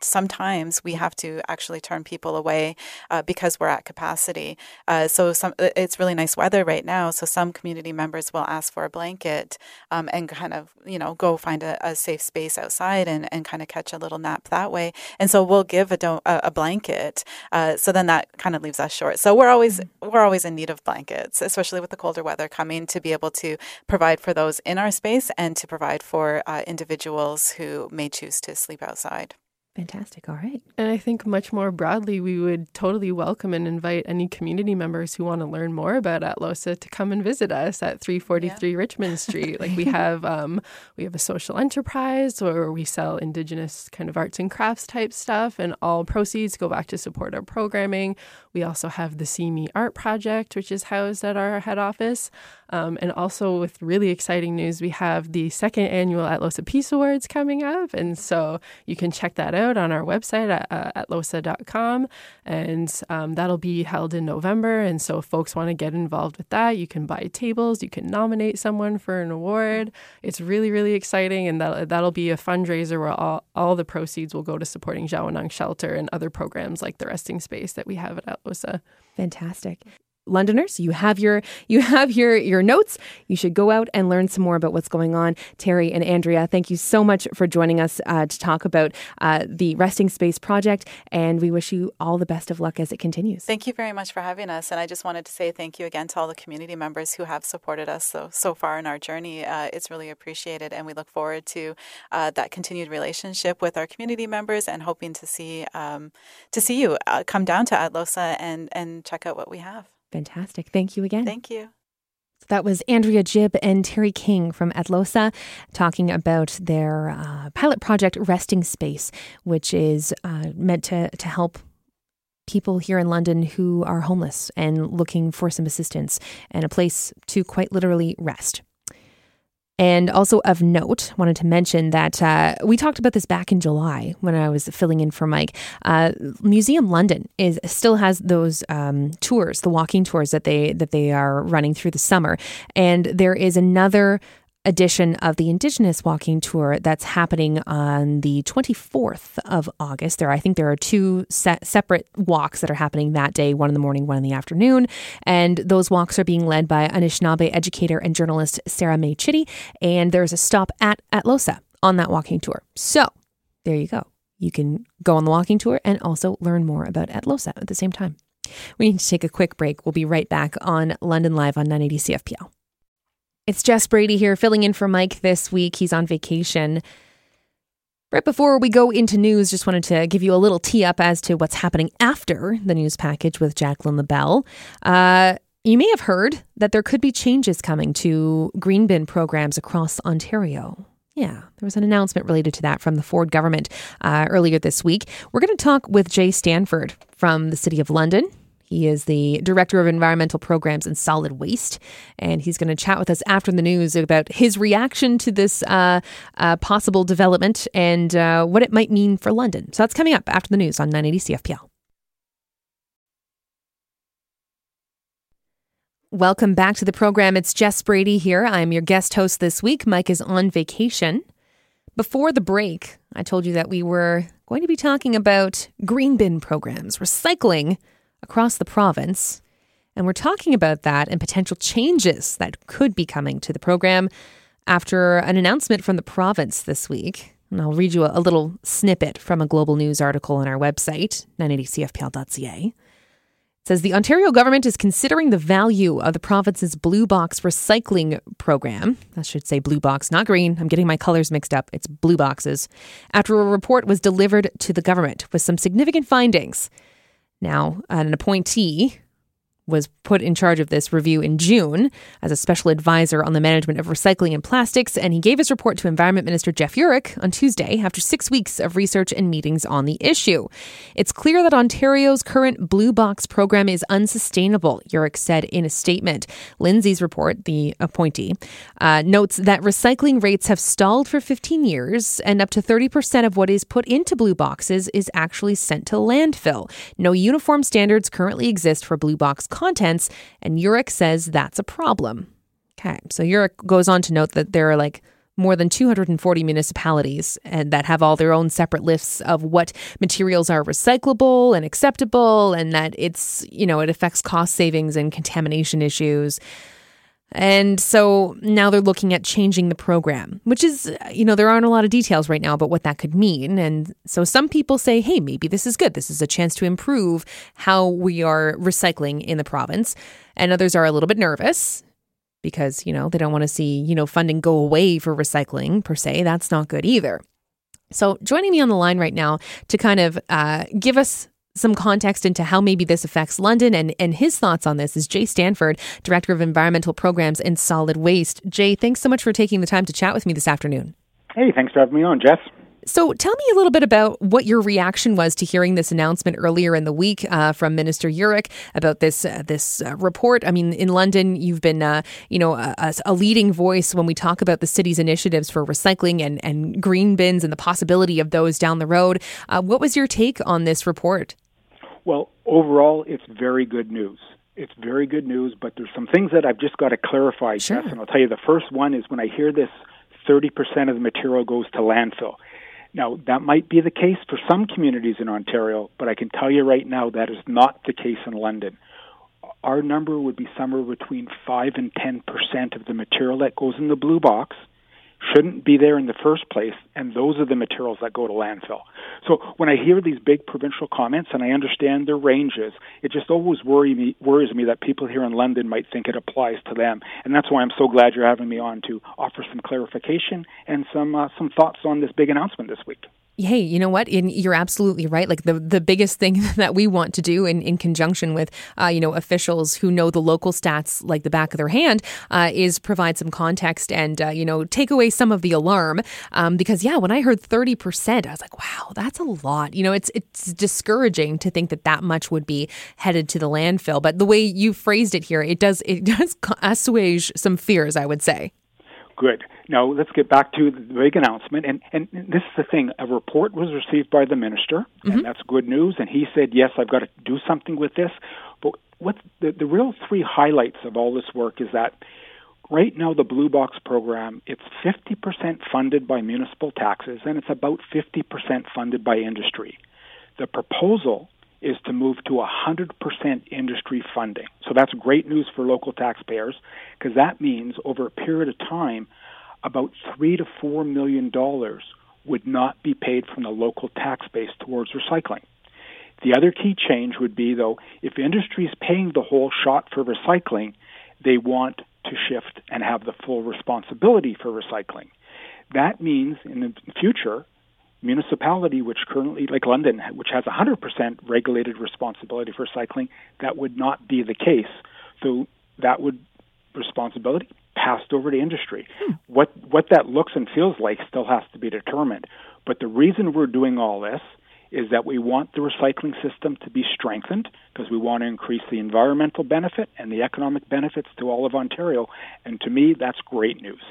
sometimes we have to actually turn people away uh, because we're at capacity. Uh, so some, it's really nice weather right now. So some community members will ask for a blanket um, and kind of you know go find a, a, safe space outside and, and kind of catch a little nap that way. And so we'll give a, do- a blanket. Uh, so then that kind of leaves us short. So we're always mm-hmm. we're always in need of blankets, especially with the colder weather coming, to be able to provide for those in our space and to provide for uh, individuals who may choose to sleep outside. Fantastic. All right. And I think much more broadly, we would totally welcome and invite any community members who want to learn more about Atlohsa to come and visit us at 343 yeah. Richmond Street. like we have, um, we have a social enterprise where we sell Indigenous kind of arts and crafts type stuff, and all proceeds go back to support our programming. We also have the See Me Art Project, which is housed at our head office. Um, and also, with really exciting news, we have the second annual Atlohsa Peace Awards coming up. And so you can check that out on our website at uh, atlohsa.com. And um, that'll be held in November. And so, if folks want to get involved with that, you can buy tables, you can nominate someone for an award. It's really, really exciting. And that, that'll be a fundraiser where all, all the proceeds will go to supporting Zhaawanong Shelter and other programs like the resting space that we have at Atlohsa. Fantastic. Londoners, you have your you have your your notes. You should go out and learn some more about what's going on. Terry and Andrea, thank you so much for joining us uh, to talk about uh, the Resting Space project, and we wish you all the best of luck as it continues. Thank you very much for having us, and I just wanted to say thank you again to all the community members who have supported us so so far in our journey. Uh, it's really appreciated, and we look forward to uh, that continued relationship with our community members, and hoping to see um, to see you uh, come down to Atlohsa and and check out what we have. Fantastic. Thank you again. Thank you. That was Andrea Jibb and Terry King from Atlohsa talking about their uh, pilot project Resting Space, which is uh, meant to, to help people here in London who are homeless and looking for some assistance and a place to quite literally rest. And also of note, wanted to mention that uh, we talked about this back in July when I was filling in for Mike. Uh, Museum London is still has those um, tours, the walking tours that they that they are running through the summer, and there is another edition of the Indigenous Walking Tour that's happening on the 24th of August. There, I think there are two se- separate walks that are happening that day, one in the morning, one in the afternoon. And those walks are being led by Anishinaabe educator and journalist Sara Mai Chitty. And there's a stop at Atlohsa on that walking tour. So there you go. You can go on the walking tour and also learn more about Atlohsa at the same time. We need to take a quick break. We'll be right back on London Live on 980 CFPL. It's Jess Brady here, filling in for Mike this week. He's on vacation. Right before we go into news, just wanted to give you a little tee up as to what's happening after the news package with Jacqueline LaBelle. Uh, you may have heard that there could be changes coming to green bin programs across Ontario. Yeah, there was an announcement related to that from the Ford government uh, earlier this week. We're going to talk with Jay Stanford from the City of London. He is the Director of Environmental Programs and Solid Waste. And he's going to chat with us after the news about his reaction to this uh, uh, possible development and uh, what it might mean for London. So that's coming up after the news on 980 CFPL. Welcome back to the program. It's Jess Brady here. I'm your guest host this week. Mike is on vacation. Before the break, I told you that we were going to be talking about green bin programs, recycling across the province. And we're talking about that and potential changes that could be coming to the program after an announcement from the province this week. And I'll read you a, little snippet from a global news article on our website, 980cfpl.ca. It says the Ontario government is considering the value of the province's blue box recycling program. I should say blue box, not green. I'm getting my colors mixed up. It's blue boxes. After a report was delivered to the government with some significant findings. Now, uh, an appointee was put in charge of this review in June as a special advisor on the management of recycling and plastics, and he gave his report to Environment Minister Jeff Yurek on Tuesday after six weeks of research and meetings on the issue. It's clear that Ontario's current Blue Box program is unsustainable, Yurek said in a statement. Lindsay's report, the appointee, uh, notes that recycling rates have stalled for 15 years, and up to 30% of what is put into blue boxes is actually sent to landfill. No uniform standards currently exist for blue box contents, and Yurek says that's a problem. Okay, so Yurek goes on to note that there are like more than 240 municipalities and that have all their own separate lists of what materials are recyclable and acceptable and that it's you know it affects cost savings and contamination issues and so now they're looking at changing the program, which is, you know, there aren't a lot of details right now about what that could mean. And so some people say, hey, maybe this is good. This is a chance to improve how we are recycling in the province. And others are a little bit nervous because, you know, they don't want to see, you know, funding go away for recycling per se. That's not good either. So, joining me on the line right now to kind of uh, give us some context into how maybe this affects London and, and his thoughts on this is Jay Stanford, Director of Environmental Programs and Solid Waste. Jay, thanks so much for taking the time to chat with me this afternoon. Hey, thanks for having me on, Jess. So tell me a little bit about what your reaction was to hearing this announcement earlier in the week uh, from Minister Yurek about this uh, this uh, report. I mean, in London, you've been uh, you know a, a, leading voice when we talk about the city's initiatives for recycling and, and green bins and the possibility of those down the road. Uh, what was your take on this report? Well, overall, it's very good news. It's very good news, but there's some things that I've just got to clarify, sure. Jess, and I'll tell you the first one is when I hear this 30% of the material goes to landfill. Now, that might be the case for some communities in Ontario, but I can tell you right now that is not the case in London. Our number would be somewhere between 5 and 10% of the material that goes in the blue box shouldn't be there in the first place, and those are the materials that go to landfill. So when I hear these big provincial comments, and I understand their ranges, it just always worry me, worries me that people here in London might think it applies to them, and that's why I'm so glad you're having me on to offer some clarification and some uh, some thoughts on this big announcement this week hey, you know what? And you're absolutely right. Like the, the biggest thing that we want to do in, in conjunction with, uh, you know, officials who know the local stats like the back of their hand uh, is provide some context and, uh, you know, take away some of the alarm. Um, because, yeah, when I heard 30%, I was like, wow, that's a lot. You know, it's, it's discouraging to think that that much would be headed to the landfill. But the way you phrased it here, it does, it does assuage some fears, I would say. Good. Now let's get back to the big announcement. And and this is the thing: a report was received by the minister, mm-hmm. and that's good news. And he said, "Yes, I've got to do something with this." But what the, the real three highlights of all this work is that right now the blue box program it's 50% funded by municipal taxes and it's about 50% funded by industry the proposal is to move to 100% industry funding. So that's great news for local taxpayers because that means over a period of time, about three to four million dollars would not be paid from the local tax base towards recycling. The other key change would be, though, if industry is paying the whole shot for recycling, they want to shift and have the full responsibility for recycling. That means in the future, municipality, which currently, like London, which has 100% regulated responsibility for cycling, that would not be the case. So that would responsibility passed over to industry. Hmm. What what that looks and feels like still has to be determined. But the reason we're doing all this is that we want the recycling system to be strengthened because we want to increase the environmental benefit and the economic benefits to all of Ontario. And to me, that's great news.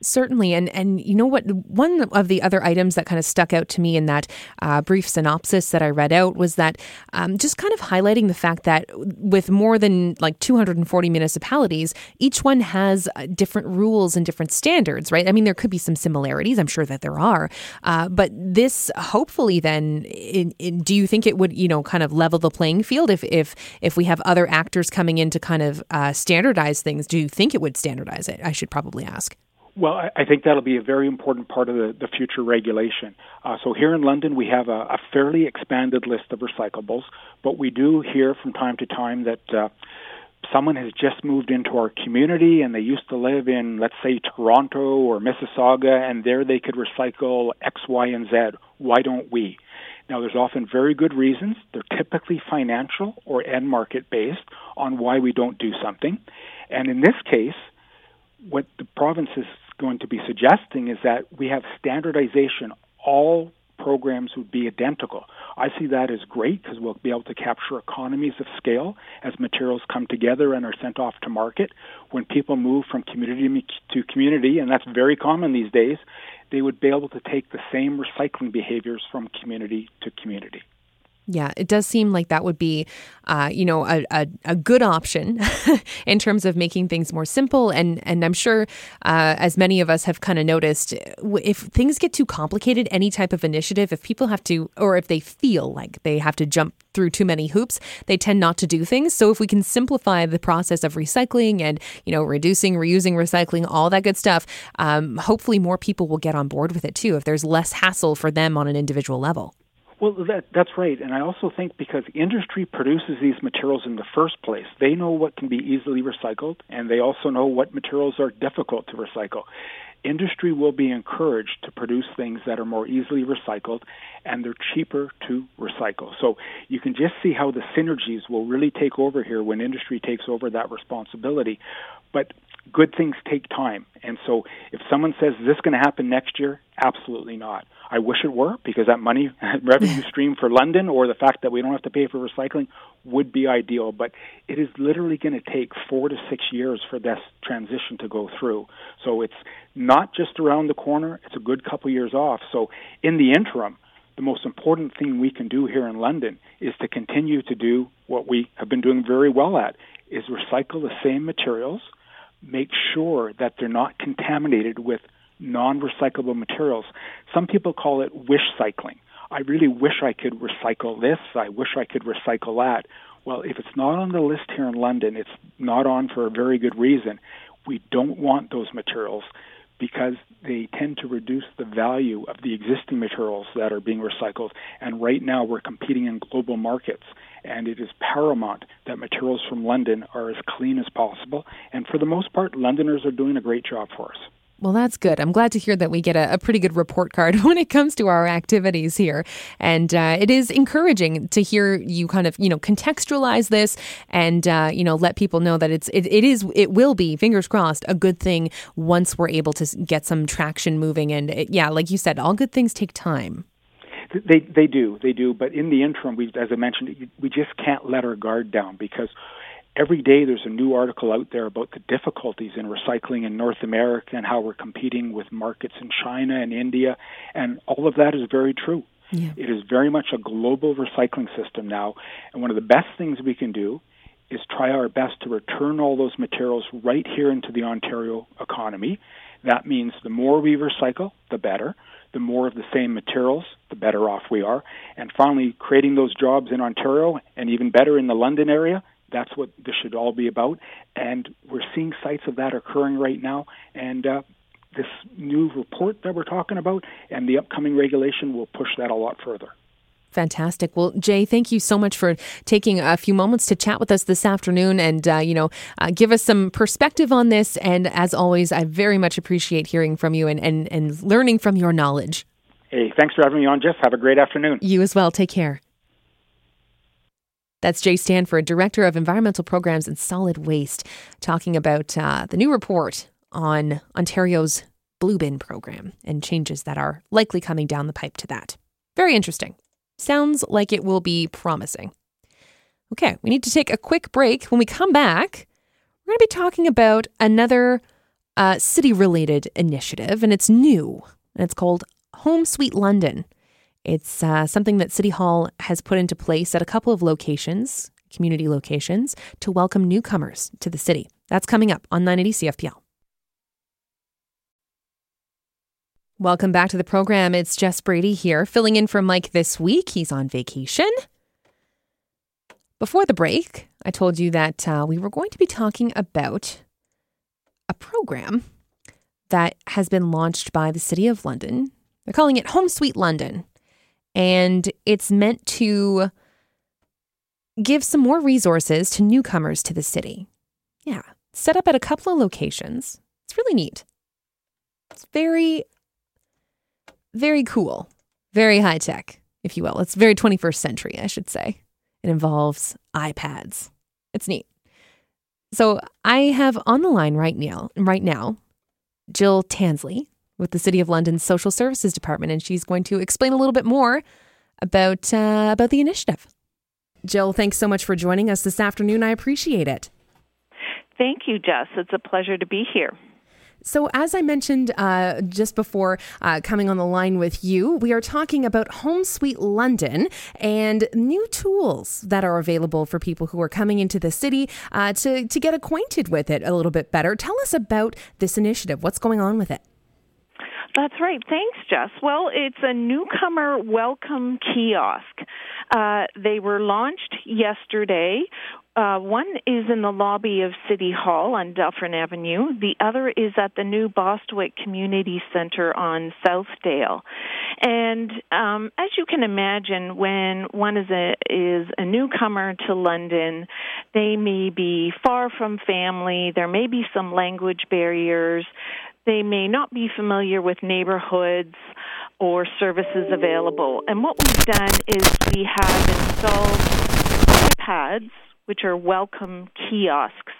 Certainly, and and you know what? One of the other items that kind of stuck out to me in that uh, brief synopsis that I read out was that um, just kind of highlighting the fact that with more than like 240 municipalities, each one has uh, different rules and different standards, right? I mean, there could be some similarities. I'm sure that there are, uh, but this hopefully then, in, in, do you think it would you know kind of level the playing field if if if we have other actors coming in to kind of uh, standardize things? Do you think it would standardize it? I should probably ask. Well, I think that'll be a very important part of the, the future regulation. Uh, so here in London, we have a, a, fairly expanded list of recyclables, but we do hear from time to time that uh, someone has just moved into our community and they used to live in, let's say, Toronto or Mississauga, and there they could recycle X, Y, and Z. Why don't we? Now, there's often very good reasons. They're typically financial or end market based on why we don't do something. And in this case, what the province going to be suggesting is that we have standardization. All programs would be identical. I see that as great because we'll be able to capture economies of scale as materials come together and are sent off to market. When people move from community to community, and that's very common these days, they would be able to take the same recycling behaviors from community to community. Yeah, it does seem like that would be, uh, you know, a, a, a good option in terms of making things more simple. And and I'm sure, uh, as many of us have kind of noticed, if things get too complicated, any type of initiative, if people have to, or if they feel like they have to jump through too many hoops, they tend not to do things. So if we can simplify the process of recycling and you know reducing, reusing, recycling, all that good stuff, um, hopefully more people will get on board with it too. If there's less hassle for them on an individual level. Well, that, that's right. And I also think because industry produces these materials in the first place, they know what can be easily recycled, and they also know what materials are difficult to recycle. Industry will be encouraged to produce things that are more easily recycled and they're cheaper to recycle. So you can just see how the synergies will really take over here when industry takes over that responsibility. But good things take time. And so if someone says, is this going to happen next year? Absolutely not. I wish it were because that money revenue stream for London or the fact that we don't have to pay for recycling would be ideal. But it is literally going to take four to six years for this transition to go through. So it's not just around the corner; it's a good couple years off. So in the interim, the most important thing we can do here in London is to continue to do what we have been doing very well at: is recycle the same materials, make sure that they're not contaminated with non recyclable materials. Some people call it wish cycling. I really wish I could recycle this. I wish I could recycle that. Well, if it's not on the list here in London, it's not on for a very good reason. We don't want those materials because they tend to reduce the value of the existing materials that are being recycled. And right now we're competing in global markets, and it is paramount that materials from London are as clean as possible. And for the most part, Londoners are doing a great job for us. Well, that's good. I'm glad to hear that we get a, a pretty good report card when it comes to our activities here. And uh, it is encouraging to hear you kind of, you know, contextualize this and, uh, you know, let people know that it's, it, it is, it will be, fingers crossed, a good thing once we're able to get some traction moving. And it, yeah, like you said, all good things take time. They, they do, they do. But in the interim, we, as I mentioned, we just can't let our guard down because every day there's a new article out there about the difficulties in recycling in North America and how we're competing with markets in China and India, and all of that is very true. Yeah. It is very much a global recycling system now, and one of the best things we can do is try our best to return all those materials right here into the Ontario economy. That means the more we recycle, the better. The more of the same materials, the better off we are. And finally, creating those jobs in Ontario and even better in the London area that's what this should all be about. And we're seeing sites of that occurring right now. And uh, this new report that we're talking about and the upcoming regulation will push that a lot further. Fantastic. Well, Jay, thank you so much for taking a few moments to chat with us this afternoon and, uh, you know, uh, give us some perspective on this. And as always, I very much appreciate hearing from you and, and, and learning from your knowledge. Hey, thanks for having me on, Jess. Have a great afternoon. You as well. Take care. That's Jay Stanford, Director of Environmental Programs and Solid Waste, talking about uh, the new report on Ontario's Blue Bin program and changes that are likely coming down the pipe to that. Very interesting. Sounds like it will be promising. Okay, we need to take a quick break. When we come back, we're going to be talking about another uh, city related initiative, and it's new, and it's called Home Sweet London. It's uh, something that City Hall has put into place at a couple of locations, community locations, to welcome newcomers to the city. That's coming up on 980 CFPL. Welcome back to the program. It's Jess Brady here, filling in for Mike this week. He's on vacation. Before the break, I told you that uh, we were going to be talking about a program that has been launched by the City of London. They're calling it Home Sweet London and it's meant to give some more resources to newcomers to the city. Yeah, set up at a couple of locations. It's really neat. It's very, very cool, very high tech, if you will. It's very 21st century, I should say. It involves iPads. It's neat. So I have on the line right now, right now, Jill Tansley, with the City of London's Social Services Department, and she's going to explain a little bit more about uh, about the initiative. Jill, thanks so much for joining us this afternoon. I appreciate it. Thank you, Jess. It's a pleasure to be here. So, as I mentioned uh, just before uh, coming on the line with you, we are talking about Home Sweet London and new tools that are available for people who are coming into the city uh, to, to get acquainted with it a little bit better. Tell us about this initiative. What's going on with it? That's right. Thanks, Jess. Well, it's a newcomer welcome kiosk. Uh, they were launched yesterday. Uh, one is in the lobby of City Hall on Dufferin Avenue. The other is at the new Bostwick Community Center on Southdale. And um, as you can imagine, when one is a is a newcomer to London, they may be far from family. There may be some language barriers. They may not be familiar with neighborhoods or services available. And what we've done is we have installed iPads, which are welcome kiosks,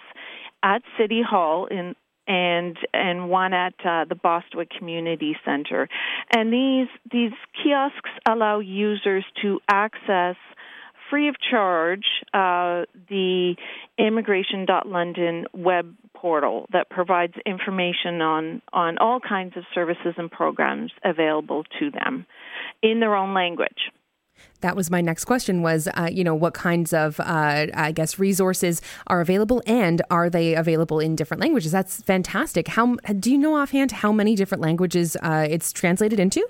at City Hall in and and one at uh, the Bostwick Community Center. And these these kiosks allow users to access free of charge uh, the immigration.london web portal that provides information on, on all kinds of services and programs available to them in their own language. That was my next question was, uh, you know, what kinds of, uh, I guess, resources are available and are they available in different languages? That's fantastic. How Do you know offhand how many different languages uh, it's translated into?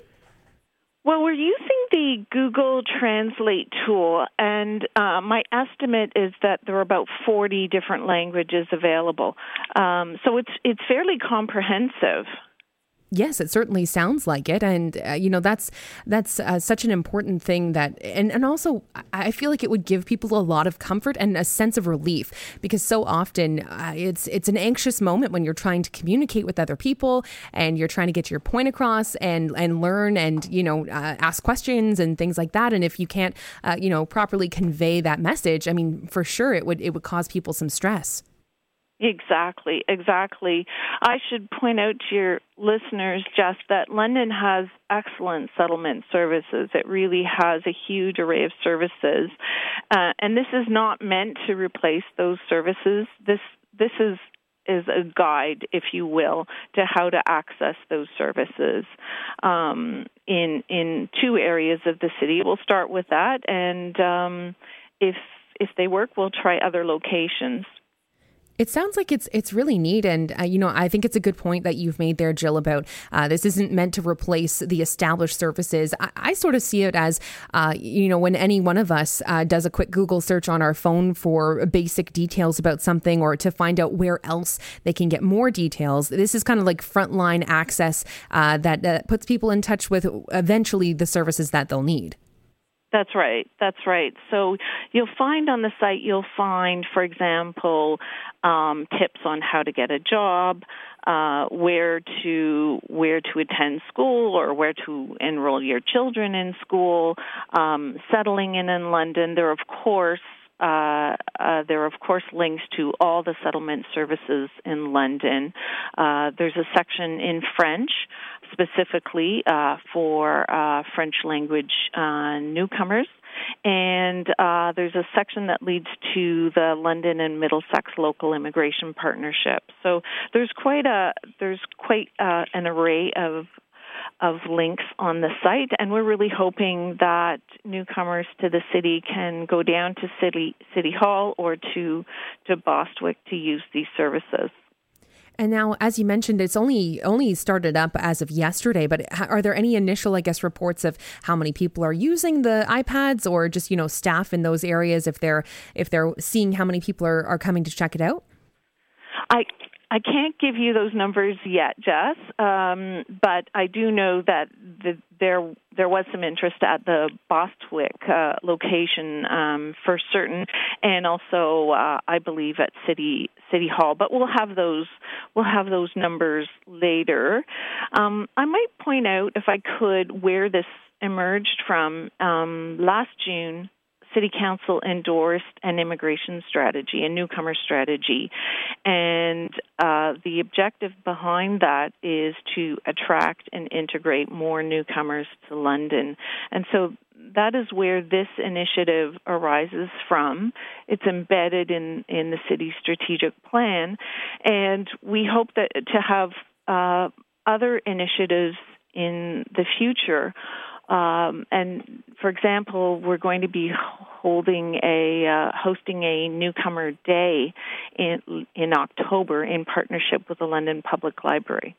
Well, we're using the Google Translate tool, and uh, my estimate is that there are about 40 different languages available. Um, so it's it's fairly comprehensive. Yes, it certainly sounds like it, and uh, you know that's that's uh, such an important thing that, and and also I feel like it would give people a lot of comfort and a sense of relief because so often uh, it's it's an anxious moment when you're trying to communicate with other people and you're trying to get your point across and and learn and you know uh, ask questions and things like that, and if you can't uh, you know properly convey that message, I mean for sure it would it would cause people some stress. Exactly, exactly. I should point out to your listeners just that London has excellent settlement services. It really has a huge array of services, uh, and this is not meant to replace those services. This this is is a guide, if you will, to how to access those services um, in in two areas of the city. We'll start with that, and um, if if they work, we'll try other locations. It sounds like it's it's really neat, and uh, you know I think it's a good point that you've made there, Jill. About uh, this isn't meant to replace the established services. I, I sort of see it as uh, you know when any one of us uh, does a quick Google search on our phone for basic details about something, or to find out where else they can get more details. This is kind of like frontline access uh, that, that puts people in touch with eventually the services that they'll need. That's right. That's right. So you'll find on the site, you'll find, for example, um, tips on how to get a job, uh, where to where to attend school or where to enroll your children in school, um, settling in in London. There, of course, uh, uh, there are, of course, links to all the settlement services in London. Uh, there's a section in French specifically uh, for uh, French language newcomers. And there's a section that leads to the London and Middlesex local immigration partnership. So there's quite a there's quite an array of of links on the site, and we're really hoping that newcomers to the city can go down to city city hall or to to Bostwick to use these services. And now, as you mentioned, it's only only started up as of yesterday. But are there any initial, I guess, reports of how many people are using the iPads, or just you know staff in those areas if they're if they're seeing how many people are, are coming to check it out? I I can't give you those numbers yet, Jess, um, but I do know that the, there there was some interest at the Bostwick uh, location um, for certain, and also uh, I believe at City City Hall. But we'll have those we'll have those numbers later. Um, I might point out, if I could, where this emerged from. Um, last June, City Council endorsed an immigration strategy, a newcomer strategy, and uh, the objective behind that is to attract and integrate more newcomers to London. And so that is where this initiative arises from. It's embedded in, in the city's strategic plan, and we hope that to have uh, other initiatives in the future um, and for example, we're going to be holding a uh, hosting a newcomer day in in October in partnership with the London Public Library.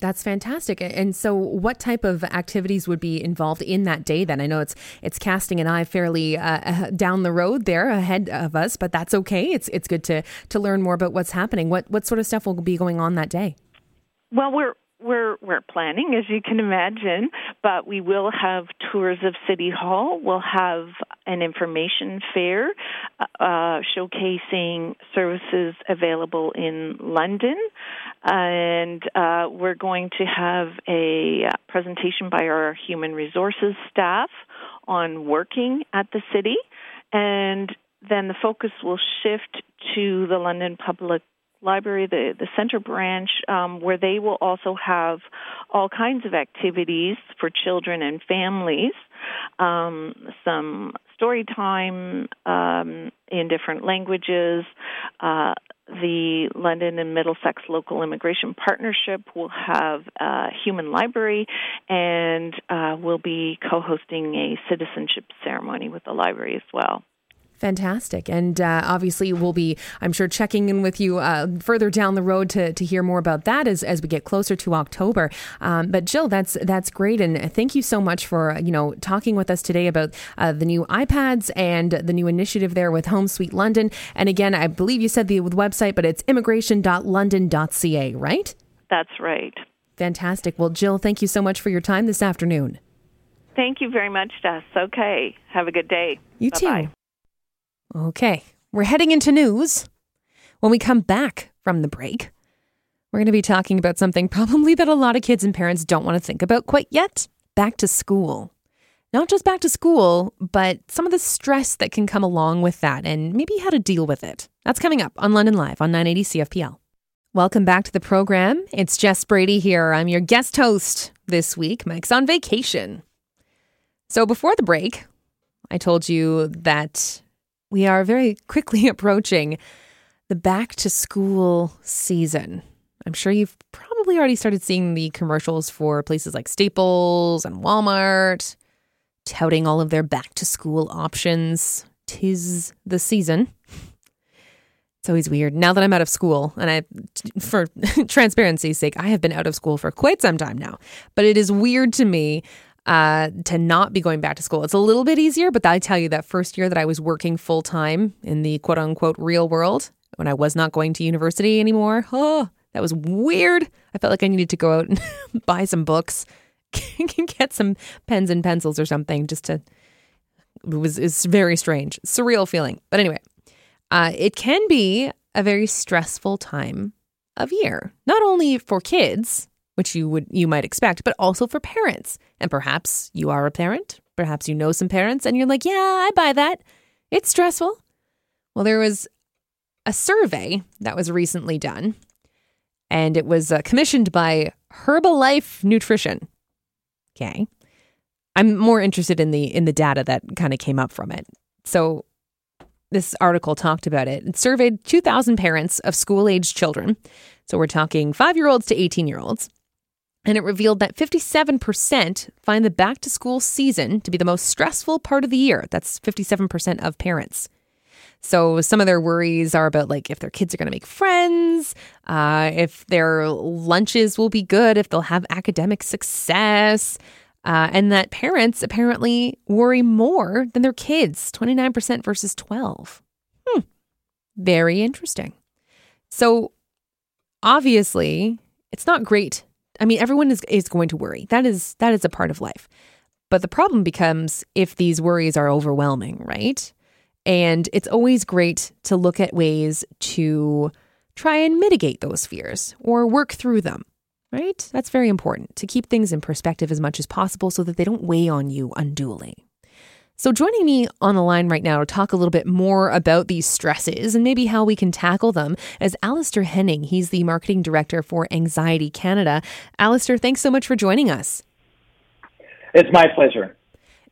That's fantastic. And so, what type of activities would be involved in that day? Then I know it's it's casting an eye fairly uh, uh down the road there ahead of us, but that's okay. It's it's good to to learn more about what's happening. What what sort of stuff will be going on that day? Well, we're we're we're planning, as you can imagine, but we will have tours of City Hall. We'll have an information fair uh, showcasing services available in London, and uh, we're going to have a presentation by our human resources staff on working at the city, and then the focus will shift to the London Public Library, the, the center branch, um, where they will also have all kinds of activities for children and families. Um, some story time um, in different languages. Uh, the London and Middlesex Local Immigration Partnership will have a human library and uh, will be co hosting a citizenship ceremony with the library as well. Fantastic. And uh, obviously, we'll be, I'm sure, checking in with you uh, further down the road to, to hear more about that as, as we get closer to October. Um, but Jill, that's that's great. And thank you so much for, you know, talking with us today about uh, the new iPads and the new initiative there with Home Sweet London. And again, I believe you said the website, but it's immigration.london.ca, right? That's right. Fantastic. Well, Jill, thank you so much for your time this afternoon. Thank you very much, Jess. Okay. Have a good day. You Bye-bye. too. Okay, we're heading into news. When we come back from the break, we're going to be talking about something probably that a lot of kids and parents don't want to think about quite yet back to school. Not just back to school, but some of the stress that can come along with that and maybe how to deal with it. That's coming up on London Live on 980 CFPL. Welcome back to the program. It's Jess Brady here. I'm your guest host this week. Mike's on vacation. So before the break, I told you that we are very quickly approaching the back to school season. I'm sure you've probably already started seeing the commercials for places like Staples and Walmart touting all of their back to school options. Tis the season. It's always weird. Now that I'm out of school, and I, for transparency's sake, I have been out of school for quite some time now, but it is weird to me uh, to not be going back to school. It's a little bit easier, but I tell you, that first year that I was working full time in the quote unquote real world, when I was not going to university anymore, oh, that was weird. I felt like I needed to go out and buy some books, get some pens and pencils or something just to. It was it's very strange, surreal feeling. But anyway, uh, it can be a very stressful time of year, not only for kids which you would you might expect, but also for parents. And perhaps you are a parent, perhaps you know some parents and you're like, "Yeah, I buy that. It's stressful." Well, there was a survey that was recently done and it was uh, commissioned by Herbalife Nutrition. Okay. I'm more interested in the in the data that kind of came up from it. So this article talked about it. It surveyed 2,000 parents of school age children. So we're talking five year olds to 18 year olds. And it revealed that 57% find the back to school season to be the most stressful part of the year. That's 57% of parents. So some of their worries are about like if their kids are going to make friends, uh, if their lunches will be good, if they'll have academic success, uh, and that parents apparently worry more than their kids, 29% versus 12. Hmm. Very interesting. So obviously, it's not great I mean, everyone is is going to worry. That is that is a part of life. But the problem becomes if these worries are overwhelming, right? And it's always great to look at ways to try and mitigate those fears or work through them, right? That's very important to keep things in perspective as much as possible so that they don't weigh on you unduly. So, joining me on the line right now to talk a little bit more about these stresses and maybe how we can tackle them is Alistair Henning. He's the marketing director for Anxiety Canada. Alistair, thanks so much for joining us. It's my pleasure.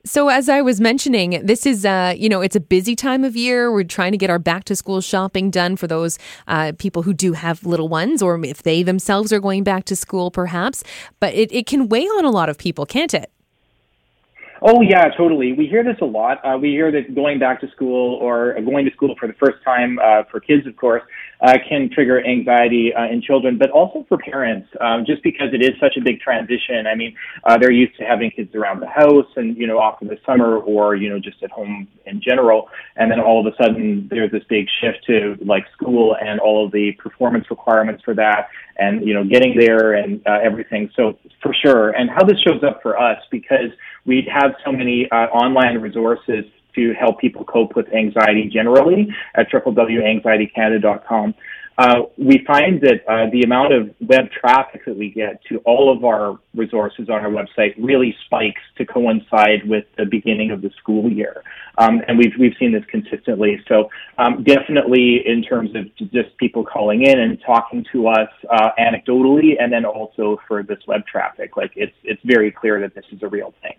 So, as I was mentioning, this is, uh, you know, it's a busy time of year. We're trying to get our back to school shopping done for those uh, people who do have little ones, or if they themselves are going back to school, perhaps. But it, it can weigh on a lot of people, can't it? Oh yeah, totally. We hear this a lot. Uh, we hear that going back to school or going to school for the first time uh, for kids, of course, uh, can trigger anxiety uh, in children, but also for parents, um, just because it is such a big transition. I mean, uh, they're used to having kids around the house and you know off in the summer or you know just at home in general, and then all of a sudden there's this big shift to like school and all of the performance requirements for that, and you know getting there and uh, everything. So for sure, and how this shows up for us because we have so many uh, online resources to help people cope with anxiety generally at www.anxietycanada.com. uh, we find that uh, the amount of web traffic that we get to all of our resources on our website really spikes to coincide with the beginning of the school year, um, and we've we've seen this consistently. So um, definitely in terms of just people calling in and talking to us uh, anecdotally, and then also for this web traffic, like it's it's very clear that this is a real thing.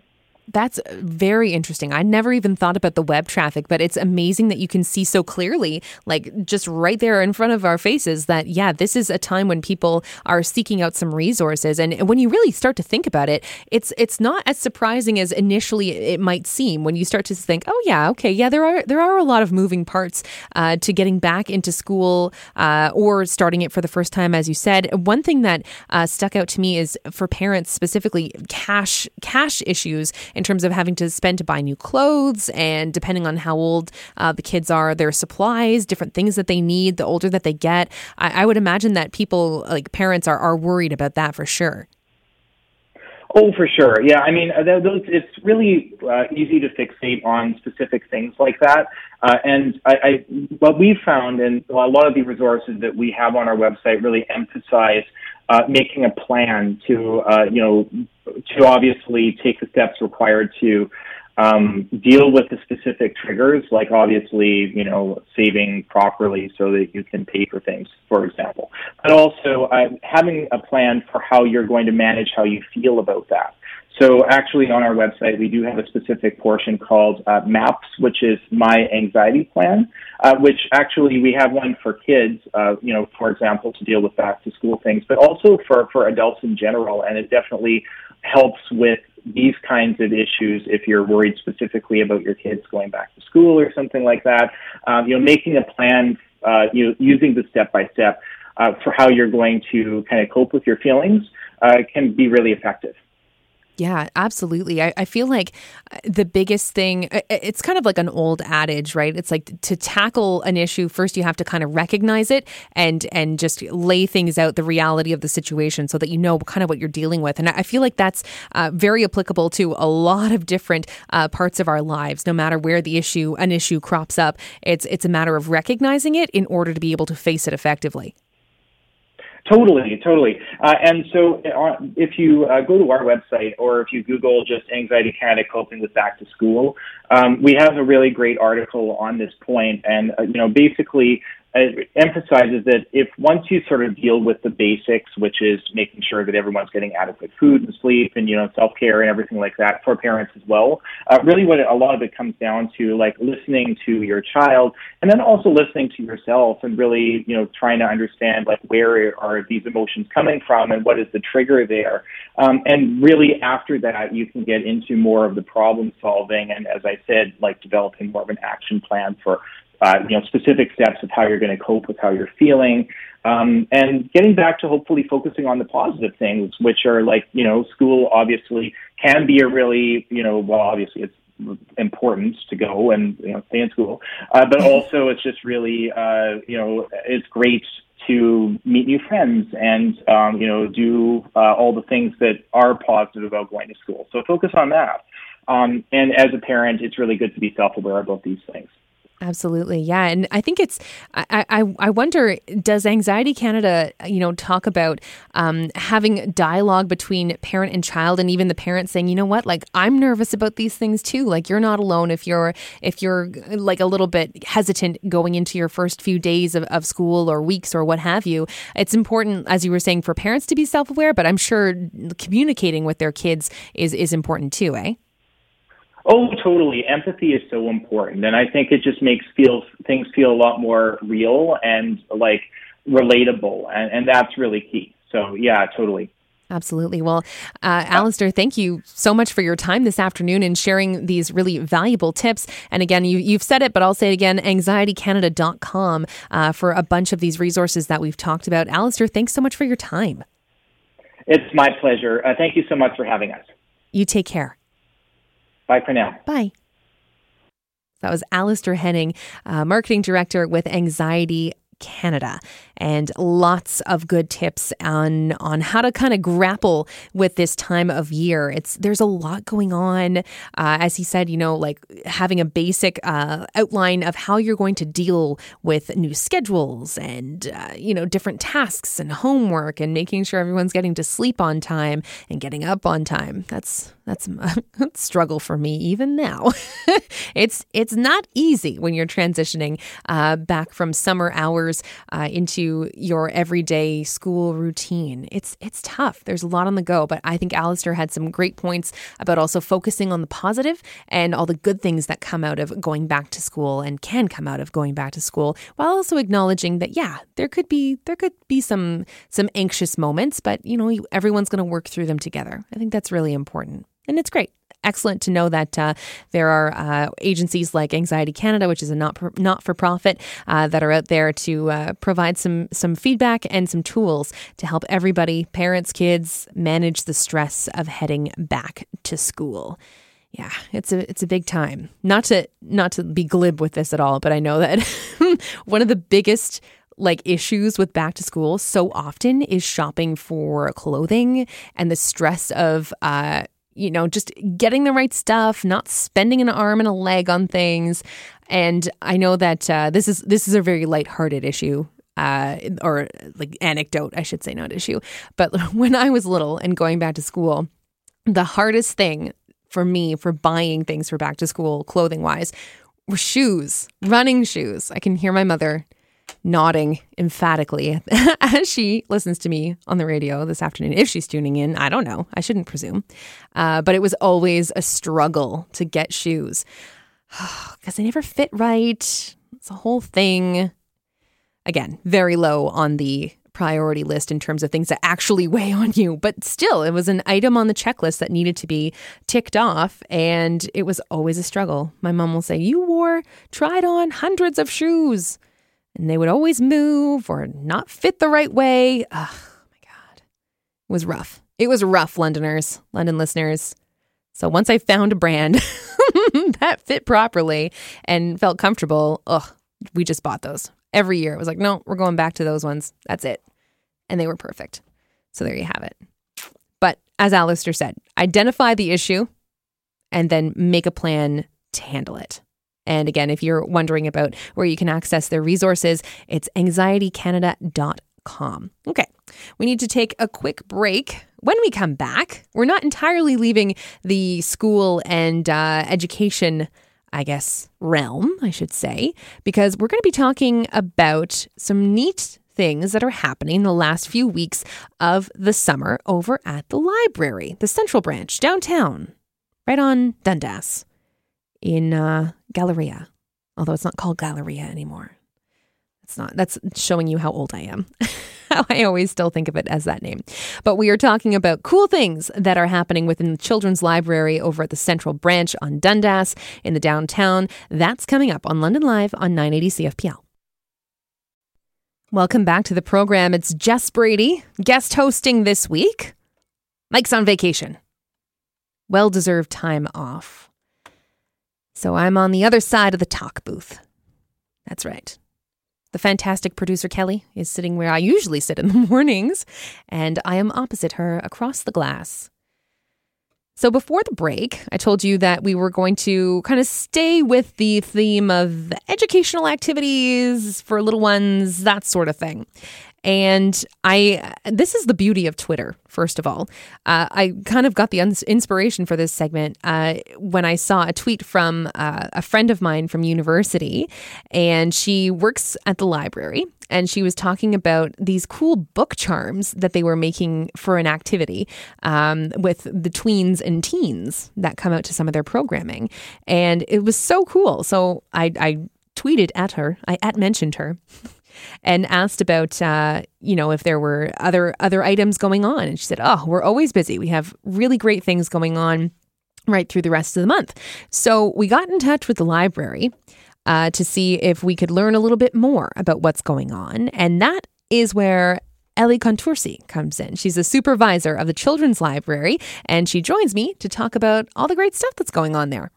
That's very interesting. I never even thought about the web traffic, but it's amazing that you can see so clearly, like just right there in front of our faces, that, yeah, this is a time when people are seeking out some resources. And when you really start to think about it, it's it's not as surprising as initially it might seem when you start to think, oh, yeah, okay, yeah, there are there are a lot of moving parts uh, to getting back into school uh, or starting it for the first time, as you said. One thing that uh, stuck out to me is for parents specifically cash cash issues in terms of having to spend to buy new clothes and depending on how old uh, the kids are, their supplies, different things that they need, the older that they get. I, I would imagine that people, like parents, are, are worried about that for sure. Oh, for sure. Yeah, I mean, those, it's really uh, easy to fixate on specific things like that. Uh, and I, I, what we've found, and a lot of the resources that we have on our website really emphasize uh, making a plan to, uh, you know, to obviously take the steps required to um, deal with the specific triggers, like obviously, you know, saving properly so that you can pay for things, for example, but also uh, having a plan for how you're going to manage how you feel about that. So actually on our website, we do have a specific portion called uh, MAPS, which is My Anxiety Plan, uh, which actually we have one for kids, uh, you know, for example, to deal with back to school things, but also for, for adults in general. And it definitely helps with these kinds of issues if you're worried specifically about your kids going back to school or something like that. Um, you know, making a plan, uh, you know, using the step by step for how you're going to kind of cope with your feelings uh, can be really effective. Yeah, absolutely. I, I feel like uh, the biggest thing, it's kind of like an old adage, right? It's like to tackle an issue, first you have to kind of recognize it and and just lay things out, the reality of the situation so that you know kind of what you're dealing with. And I feel like that's uh, very applicable to a lot of different uh, parts of our lives, no matter where the issue, an issue crops up. It's, it's a matter of recognizing it in order to be able to face it effectively. Totally, totally. Uh, and so uh, if you uh, go to our website or if you Google just Anxiety Canada coping with back to school, um, we have a really great article on this point. And, uh, you know, basically it emphasizes that if once you sort of deal with the basics, which is making sure that everyone's getting adequate food and sleep and, you know, self-care and everything like that for parents as well, uh, really what a lot of it comes down to, like listening to your child and then also listening to yourself and really, you know, trying to understand like where are these emotions coming from and what is the trigger there. Um, and really after that, you can get into more of the problem solving and, as I said, like developing more of an action plan for uh, you know, specific steps of how you're going to cope with how you're feeling, um, and getting back to hopefully focusing on the positive things, which are like, you know, school obviously can be a really, you know, well, obviously it's important to go and you know stay in school, uh, but also it's just really, uh, you know, it's great to meet new friends and um, you know do uh, all the things that are positive about going to school. So focus on that. Um, and as a parent, it's really good to be self-aware about these things. Absolutely, yeah, and I think it's. I I, I wonder, does Anxiety Canada, you know, talk about um, having dialogue between parent and child, and even the parent saying, you know what, like I'm nervous about these things too. Like you're not alone if you're if you're like a little bit hesitant going into your first few days of, of school or weeks or what have you. It's important, as you were saying, for parents to be self aware, but I'm sure communicating with their kids is is important too, eh? Oh, totally. Empathy is so important, and I think it just makes feel things feel a lot more real and like relatable, and, and that's really key. So yeah, totally. Absolutely. Well, uh, Alistair, thank you so much for your time this afternoon and sharing these really valuable tips. And again, you, you've said it, but I'll say it again anxietycanada.com uh, for a bunch of these resources that we've talked about. Alistair, thanks so much for your time. It's my pleasure. Uh, thank you so much for having us. You take care. Bye for now. Bye. That was Alistair Henning, uh, marketing director with Anxiety Canada and lots of good tips on on how to kind of grapple with this time of year. It's there's a lot going on. Uh, as he said, you know, like having a basic uh, outline of how you're going to deal with new schedules and uh, you know different tasks and homework and making sure everyone's getting to sleep on time and getting up on time. That's that's a struggle for me even now. it's it's not easy when you're transitioning uh, back from summer hours uh, into your everyday school routine. It's it's tough. There's a lot on the go, but I think Alistair had some great points about also focusing on the positive and all the good things that come out of going back to school and can come out of going back to school, while also acknowledging that yeah, there could be there could be some some anxious moments, but you know everyone's going to work through them together. I think that's really important. And it's great. Excellent to know that uh, there are uh, agencies like Anxiety Canada, which is a not not for profit, uh, that are out there to uh, provide some some feedback and some tools to help everybody, parents, kids, manage the stress of heading back to school yeah, it's a it's a big time. Not to not to be glib with this at all, but I know that one of the biggest like issues with back to school so often is shopping for clothing and the stress of uh you know, just getting the right stuff, not spending an arm and a leg on things. And I know that uh, this is this is a very lighthearted issue. Uh, or like anecdote, I should say, not issue. But when I was little and going back to school, the hardest thing for me for buying things for back to school, clothing wise, were shoes, running shoes. I can hear my mother nodding emphatically as she listens to me on the radio this afternoon. If she's tuning in, I don't know. I shouldn't presume. Uh, but it was always a struggle to get shoes because they never fit right. It's a whole thing. Again, very low on the priority list in terms of things that actually weigh on you. But still, it was an item on the checklist that needed to be ticked off. And it was always a struggle. My mom will say, You wore, tried on hundreds of shoes and they would always move or not fit the right way. Oh my God. It was rough. It was rough, Londoners, London listeners. So once I found a brand that fit properly and felt comfortable, ugh, we just bought those every year. It was like, no, we're going back to those ones. That's it. And they were perfect. So there you have it. But as Alistair said, identify the issue and then make a plan to handle it. And again, if you're wondering about where you can access their resources, it's anxietycanada.com. Okay, we need to take a quick break. When we come back, we're not entirely leaving the school and uh, education, I guess, realm, I should say, because we're going to be talking about some neat things that are happening the last few weeks of the summer over at the library, the Central Branch downtown, right on Dundas in uh, Galleria, although it's not called Galleria anymore. It's not. That's showing you how old I am. I always still think of it as that name. But we are talking about cool things that are happening within the Children's Library over at the Central Branch on Dundas in the downtown. That's coming up on London Live on 980 CFPL. Welcome back to the program. It's Jess Brady, guest hosting this week. Mike's on vacation. Well deserved time off. So I'm on the other side of the talk booth. That's right. The fantastic producer Kelly is sitting where I usually sit in the mornings, and I am opposite her across the glass. So before the break, I told you that we were going to kind of stay with the theme of educational activities for little ones, that sort of thing. And I, this is the beauty of Twitter, first of all. Uh, I kind of got the inspiration for this segment uh, when I saw a tweet from uh, a friend of mine from university, and she works at the library. And she was talking about these cool book charms that they were making for an activity um, with the tweens and teens that come out to some of their programming. And it was so cool. So I, I tweeted at her, I at mentioned her and asked about uh, you know if there were other other items going on and she said oh we're always busy we have really great things going on right through the rest of the month so we got in touch with the library uh, to see if we could learn a little bit more about what's going on and that is where Ellie Contursi comes in. She's a supervisor of the Children's Library, and she joins me to talk about all the great stuff that's going on there.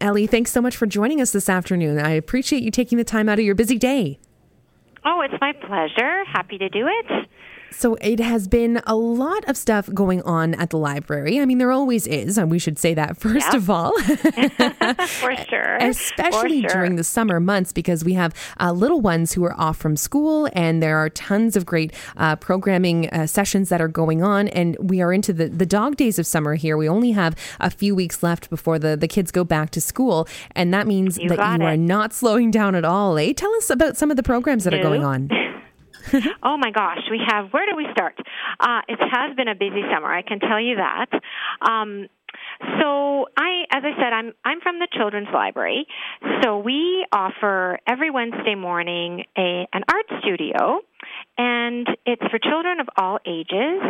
Ellie, thanks so much for joining us this afternoon. I appreciate you taking the time out of your busy day. Oh, it's my pleasure. Happy to do it. So it has been a lot of stuff going on at the library. I mean, there always is, and we should say that first yep. of all. For sure. Especially For sure. during the summer months, because we have uh, little ones who are off from school, and there are tons of great uh, programming uh, sessions that are going on. And we are into the, the dog days of summer here. We only have a few weeks left before the, the kids go back to school. And that means You that you it. are not slowing down at all. Eh? Tell us about some of the programs that are going on. oh my gosh, we have. Where do we start? Uh, it has been a busy summer. I can tell you that. Um, so I, as I said, I'm I'm from the Children's Library. So we offer every Wednesday morning a an art studio, and it's for children of all ages,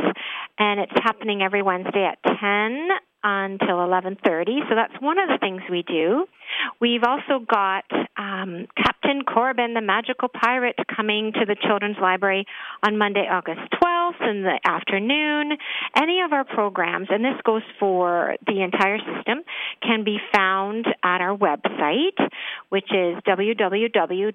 and it's happening every Wednesday at ten until 11:30. So that's one of the things we do. We've also got um, Captain Corbin, the magical pirate, coming to the Children's Library on Monday, August 12th in the afternoon. Any of our programs, and this goes for the entire system, can be found at our website, which is www.lpl.ca.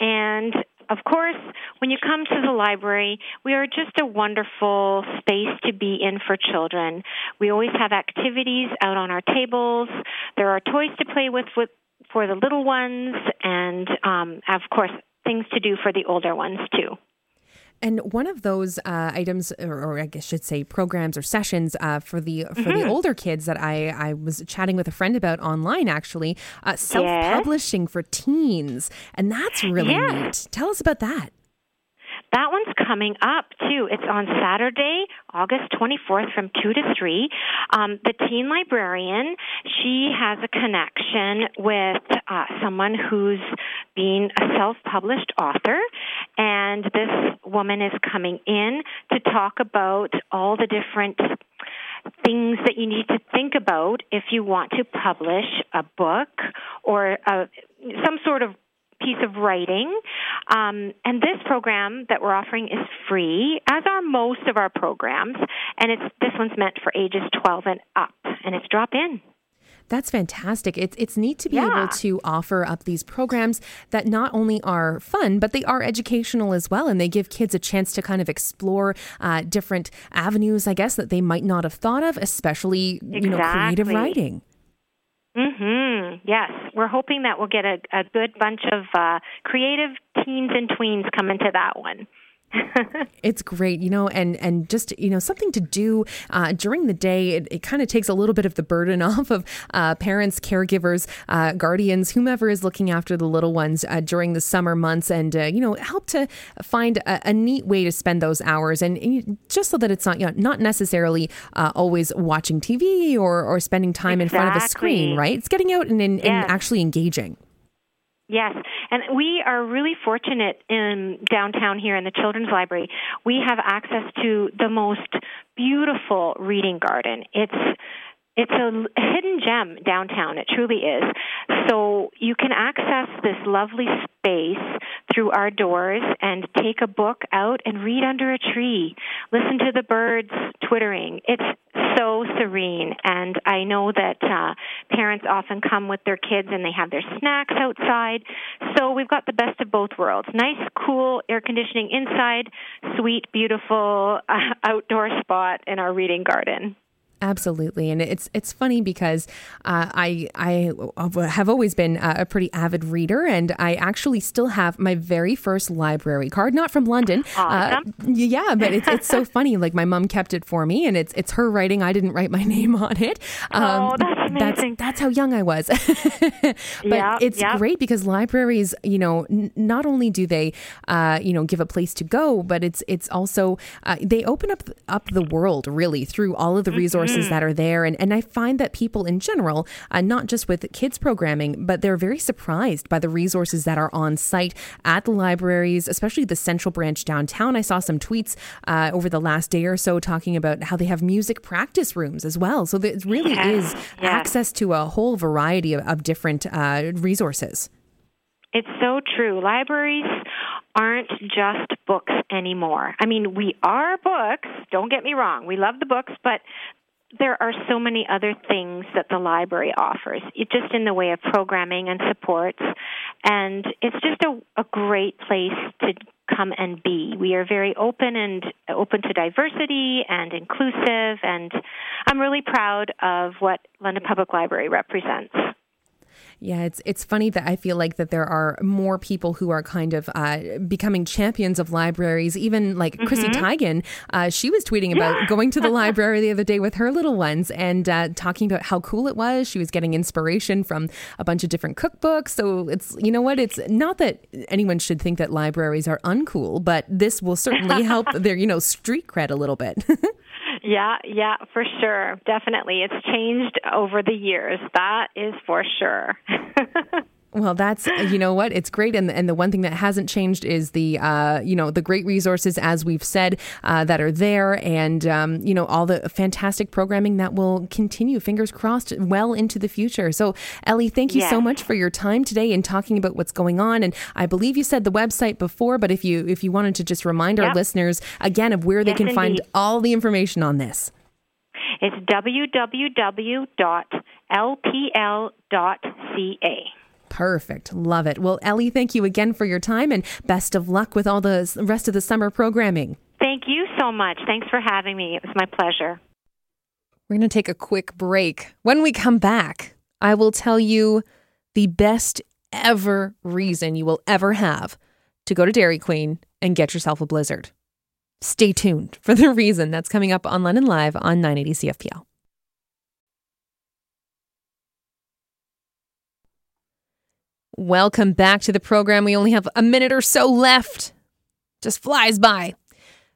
And of course, when you come to the library, we are just a wonderful space to be in for children. We always have activities out on our tables. There are toys to play with, with for the little ones, and um, of course, things to do for the older ones too. And one of those uh, items, or, or I guess should say programs or sessions uh, for the for Mm-hmm. the older kids that I, I was chatting with a friend about online, actually, uh, self publishing for teens, and that's really neat. Tell us about that. That one's coming up too. It's on Saturday, August 24th from 2 to 3. Um, the teen librarian, she has a connection with uh, someone who's been a self published author, and this woman is coming in to talk about all the different things that you need to think about if you want to publish a book or a, some sort of piece of writing. Um, and this program that we're offering is free, as are most of our programs. And it's this one's meant for ages 12 and up, and it's drop in. That's fantastic. It's it's neat to be Yeah. able to offer up these programs that not only are fun, but they are educational as well, and they give kids a chance to kind of explore uh, different avenues, I guess, that they might not have thought of, especially you know creative writing. Mhm. Yes, we're hoping that we'll get a, a good bunch of uh, creative teens and tweens coming to that one. It's great, you know, and and just you know something to do uh, during the day. It, it kind of takes a little bit of the burden off of uh, parents, caregivers, uh, guardians, whomever is looking after the little ones uh, during the summer months, and uh, you know help to find a, a neat way to spend those hours, and, and you- just so that it's not you know, not necessarily uh, always watching TV or or spending time in front of a screen, right? It's getting out and, and, Yes. and actually engaging. Yes, and we are really fortunate in downtown here in the Children's Library. We have access to the most beautiful reading garden. It's it's a hidden gem downtown. It truly is. So you can access this lovely space through our doors and take a book out and read under a tree. Listen to the birds twittering. It's so serene. And I know that uh, parents often come with their kids and they have their snacks outside. So we've got the best of both worlds. Nice, cool air conditioning inside, sweet, beautiful uh, outdoor spot in our reading garden. Absolutely, and it's it's funny because uh, I I have always been a pretty avid reader, and I actually still have my very first library card, not from London. Awesome. Uh, yeah, but it's it's so funny. Like my mom kept it for me, and it's it's her writing. I didn't write my name on it. Um, Oh, that's amazing. That's, how young I was. but Yeah, it's yeah. great because libraries, you know, n- not only do they, uh, you know, give a place to go, but it's it's also uh, they open up up the world really through all of the resources Mm-hmm. That are there. And and I find that people in general, uh, not just with kids programming, but they're very surprised by the resources that are on site at the libraries, especially the central branch downtown. I saw some tweets uh, over the last day or so talking about how they have music practice rooms as well. So there really Yes, is yes. access to a whole variety of, of different uh, resources. It's so true. Libraries aren't just books anymore. I mean, we are books, don't get me wrong. We love the books, but there are so many other things that the library offers, just in the way of programming and supports. And it's just a, a great place to come and be. We are very open and open to diversity and inclusive, and I'm really proud of what London Public Library represents. Yeah, it's it's funny that I feel like that there are more people who are kind of uh, becoming champions of libraries. Even like mm-hmm. Chrissy Teigen, uh, she was tweeting about going to the library the other day with her little ones and uh, talking about how cool it was. She was getting inspiration from a bunch of different cookbooks. So it's you know what? It's not that anyone should think that libraries are uncool, but this will certainly help their you know street cred a little bit. Yeah, yeah, for sure. Definitely. It's changed over the years. That is for sure. Well, that's you know what it's great, and and the one thing that hasn't changed is the uh, you know the great resources as we've said uh, that are there, and um, you know all the fantastic programming that will continue. Fingers crossed, well into the future. So, Ellie, thank you yes. so much for your time today and talking about what's going on. And I believe you said the website before, but if you if you wanted to just remind yep. our listeners again of where they can indeed. find all the information on this. It's www.lpl.ca. Perfect. Love it. Well, Ellie, thank you again for your time and best of luck with all the rest of the summer programming. Thank you so much. Thanks for having me. It was my pleasure. We're going to take a quick break. When we come back, I will tell you the best ever reason you will ever have to go to Dairy Queen and get yourself a blizzard. Stay tuned for the reason that's coming up on London Live on 980 CFPL. Welcome back to the program. We only have a minute or so left. Just flies by.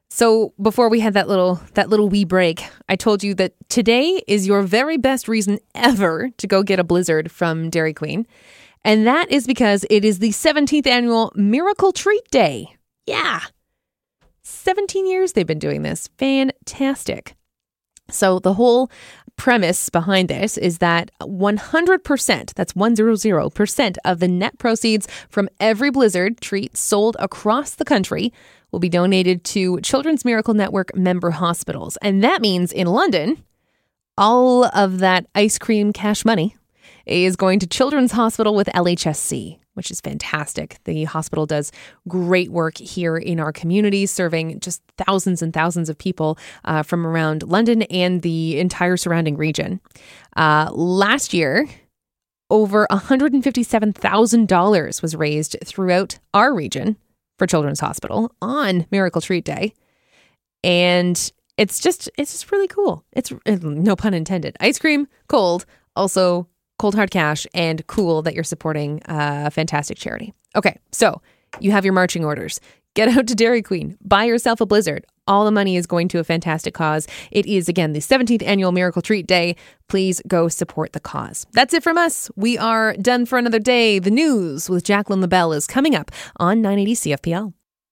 So before we had that little that little wee break, I told you that today is your very best reason ever to go get a blizzard from Dairy Queen. And that is because it is the 17th annual Miracle Treat Day. Yeah. 17 years they've been doing this. Fantastic. So the whole premise behind this is that 100%, that's 100% of the net proceeds from every Blizzard treat sold across the country will be donated to Children's Miracle Network member hospitals. And that means in London, all of that ice cream cash money is going to Children's Hospital with LHSC which is fantastic. The hospital does great work here in our community, serving just thousands and thousands of people uh, from around London and the entire surrounding region. Uh, last year, over $157,000 was raised throughout our region for Children's Hospital on Miracle Treat Day. And it's just it's just really cool. It's no pun intended. Ice cream, cold, also cold hard cash, and cool that you're supporting a fantastic charity. Okay, so you have your marching orders. Get out to Dairy Queen, buy yourself a blizzard. All the money is going to a fantastic cause. It is, again, the 17th annual Miracle Treat Day. Please go support the cause. That's it from us. We are done for another day. The news with Jacqueline LaBelle is coming up on 980 CFPL.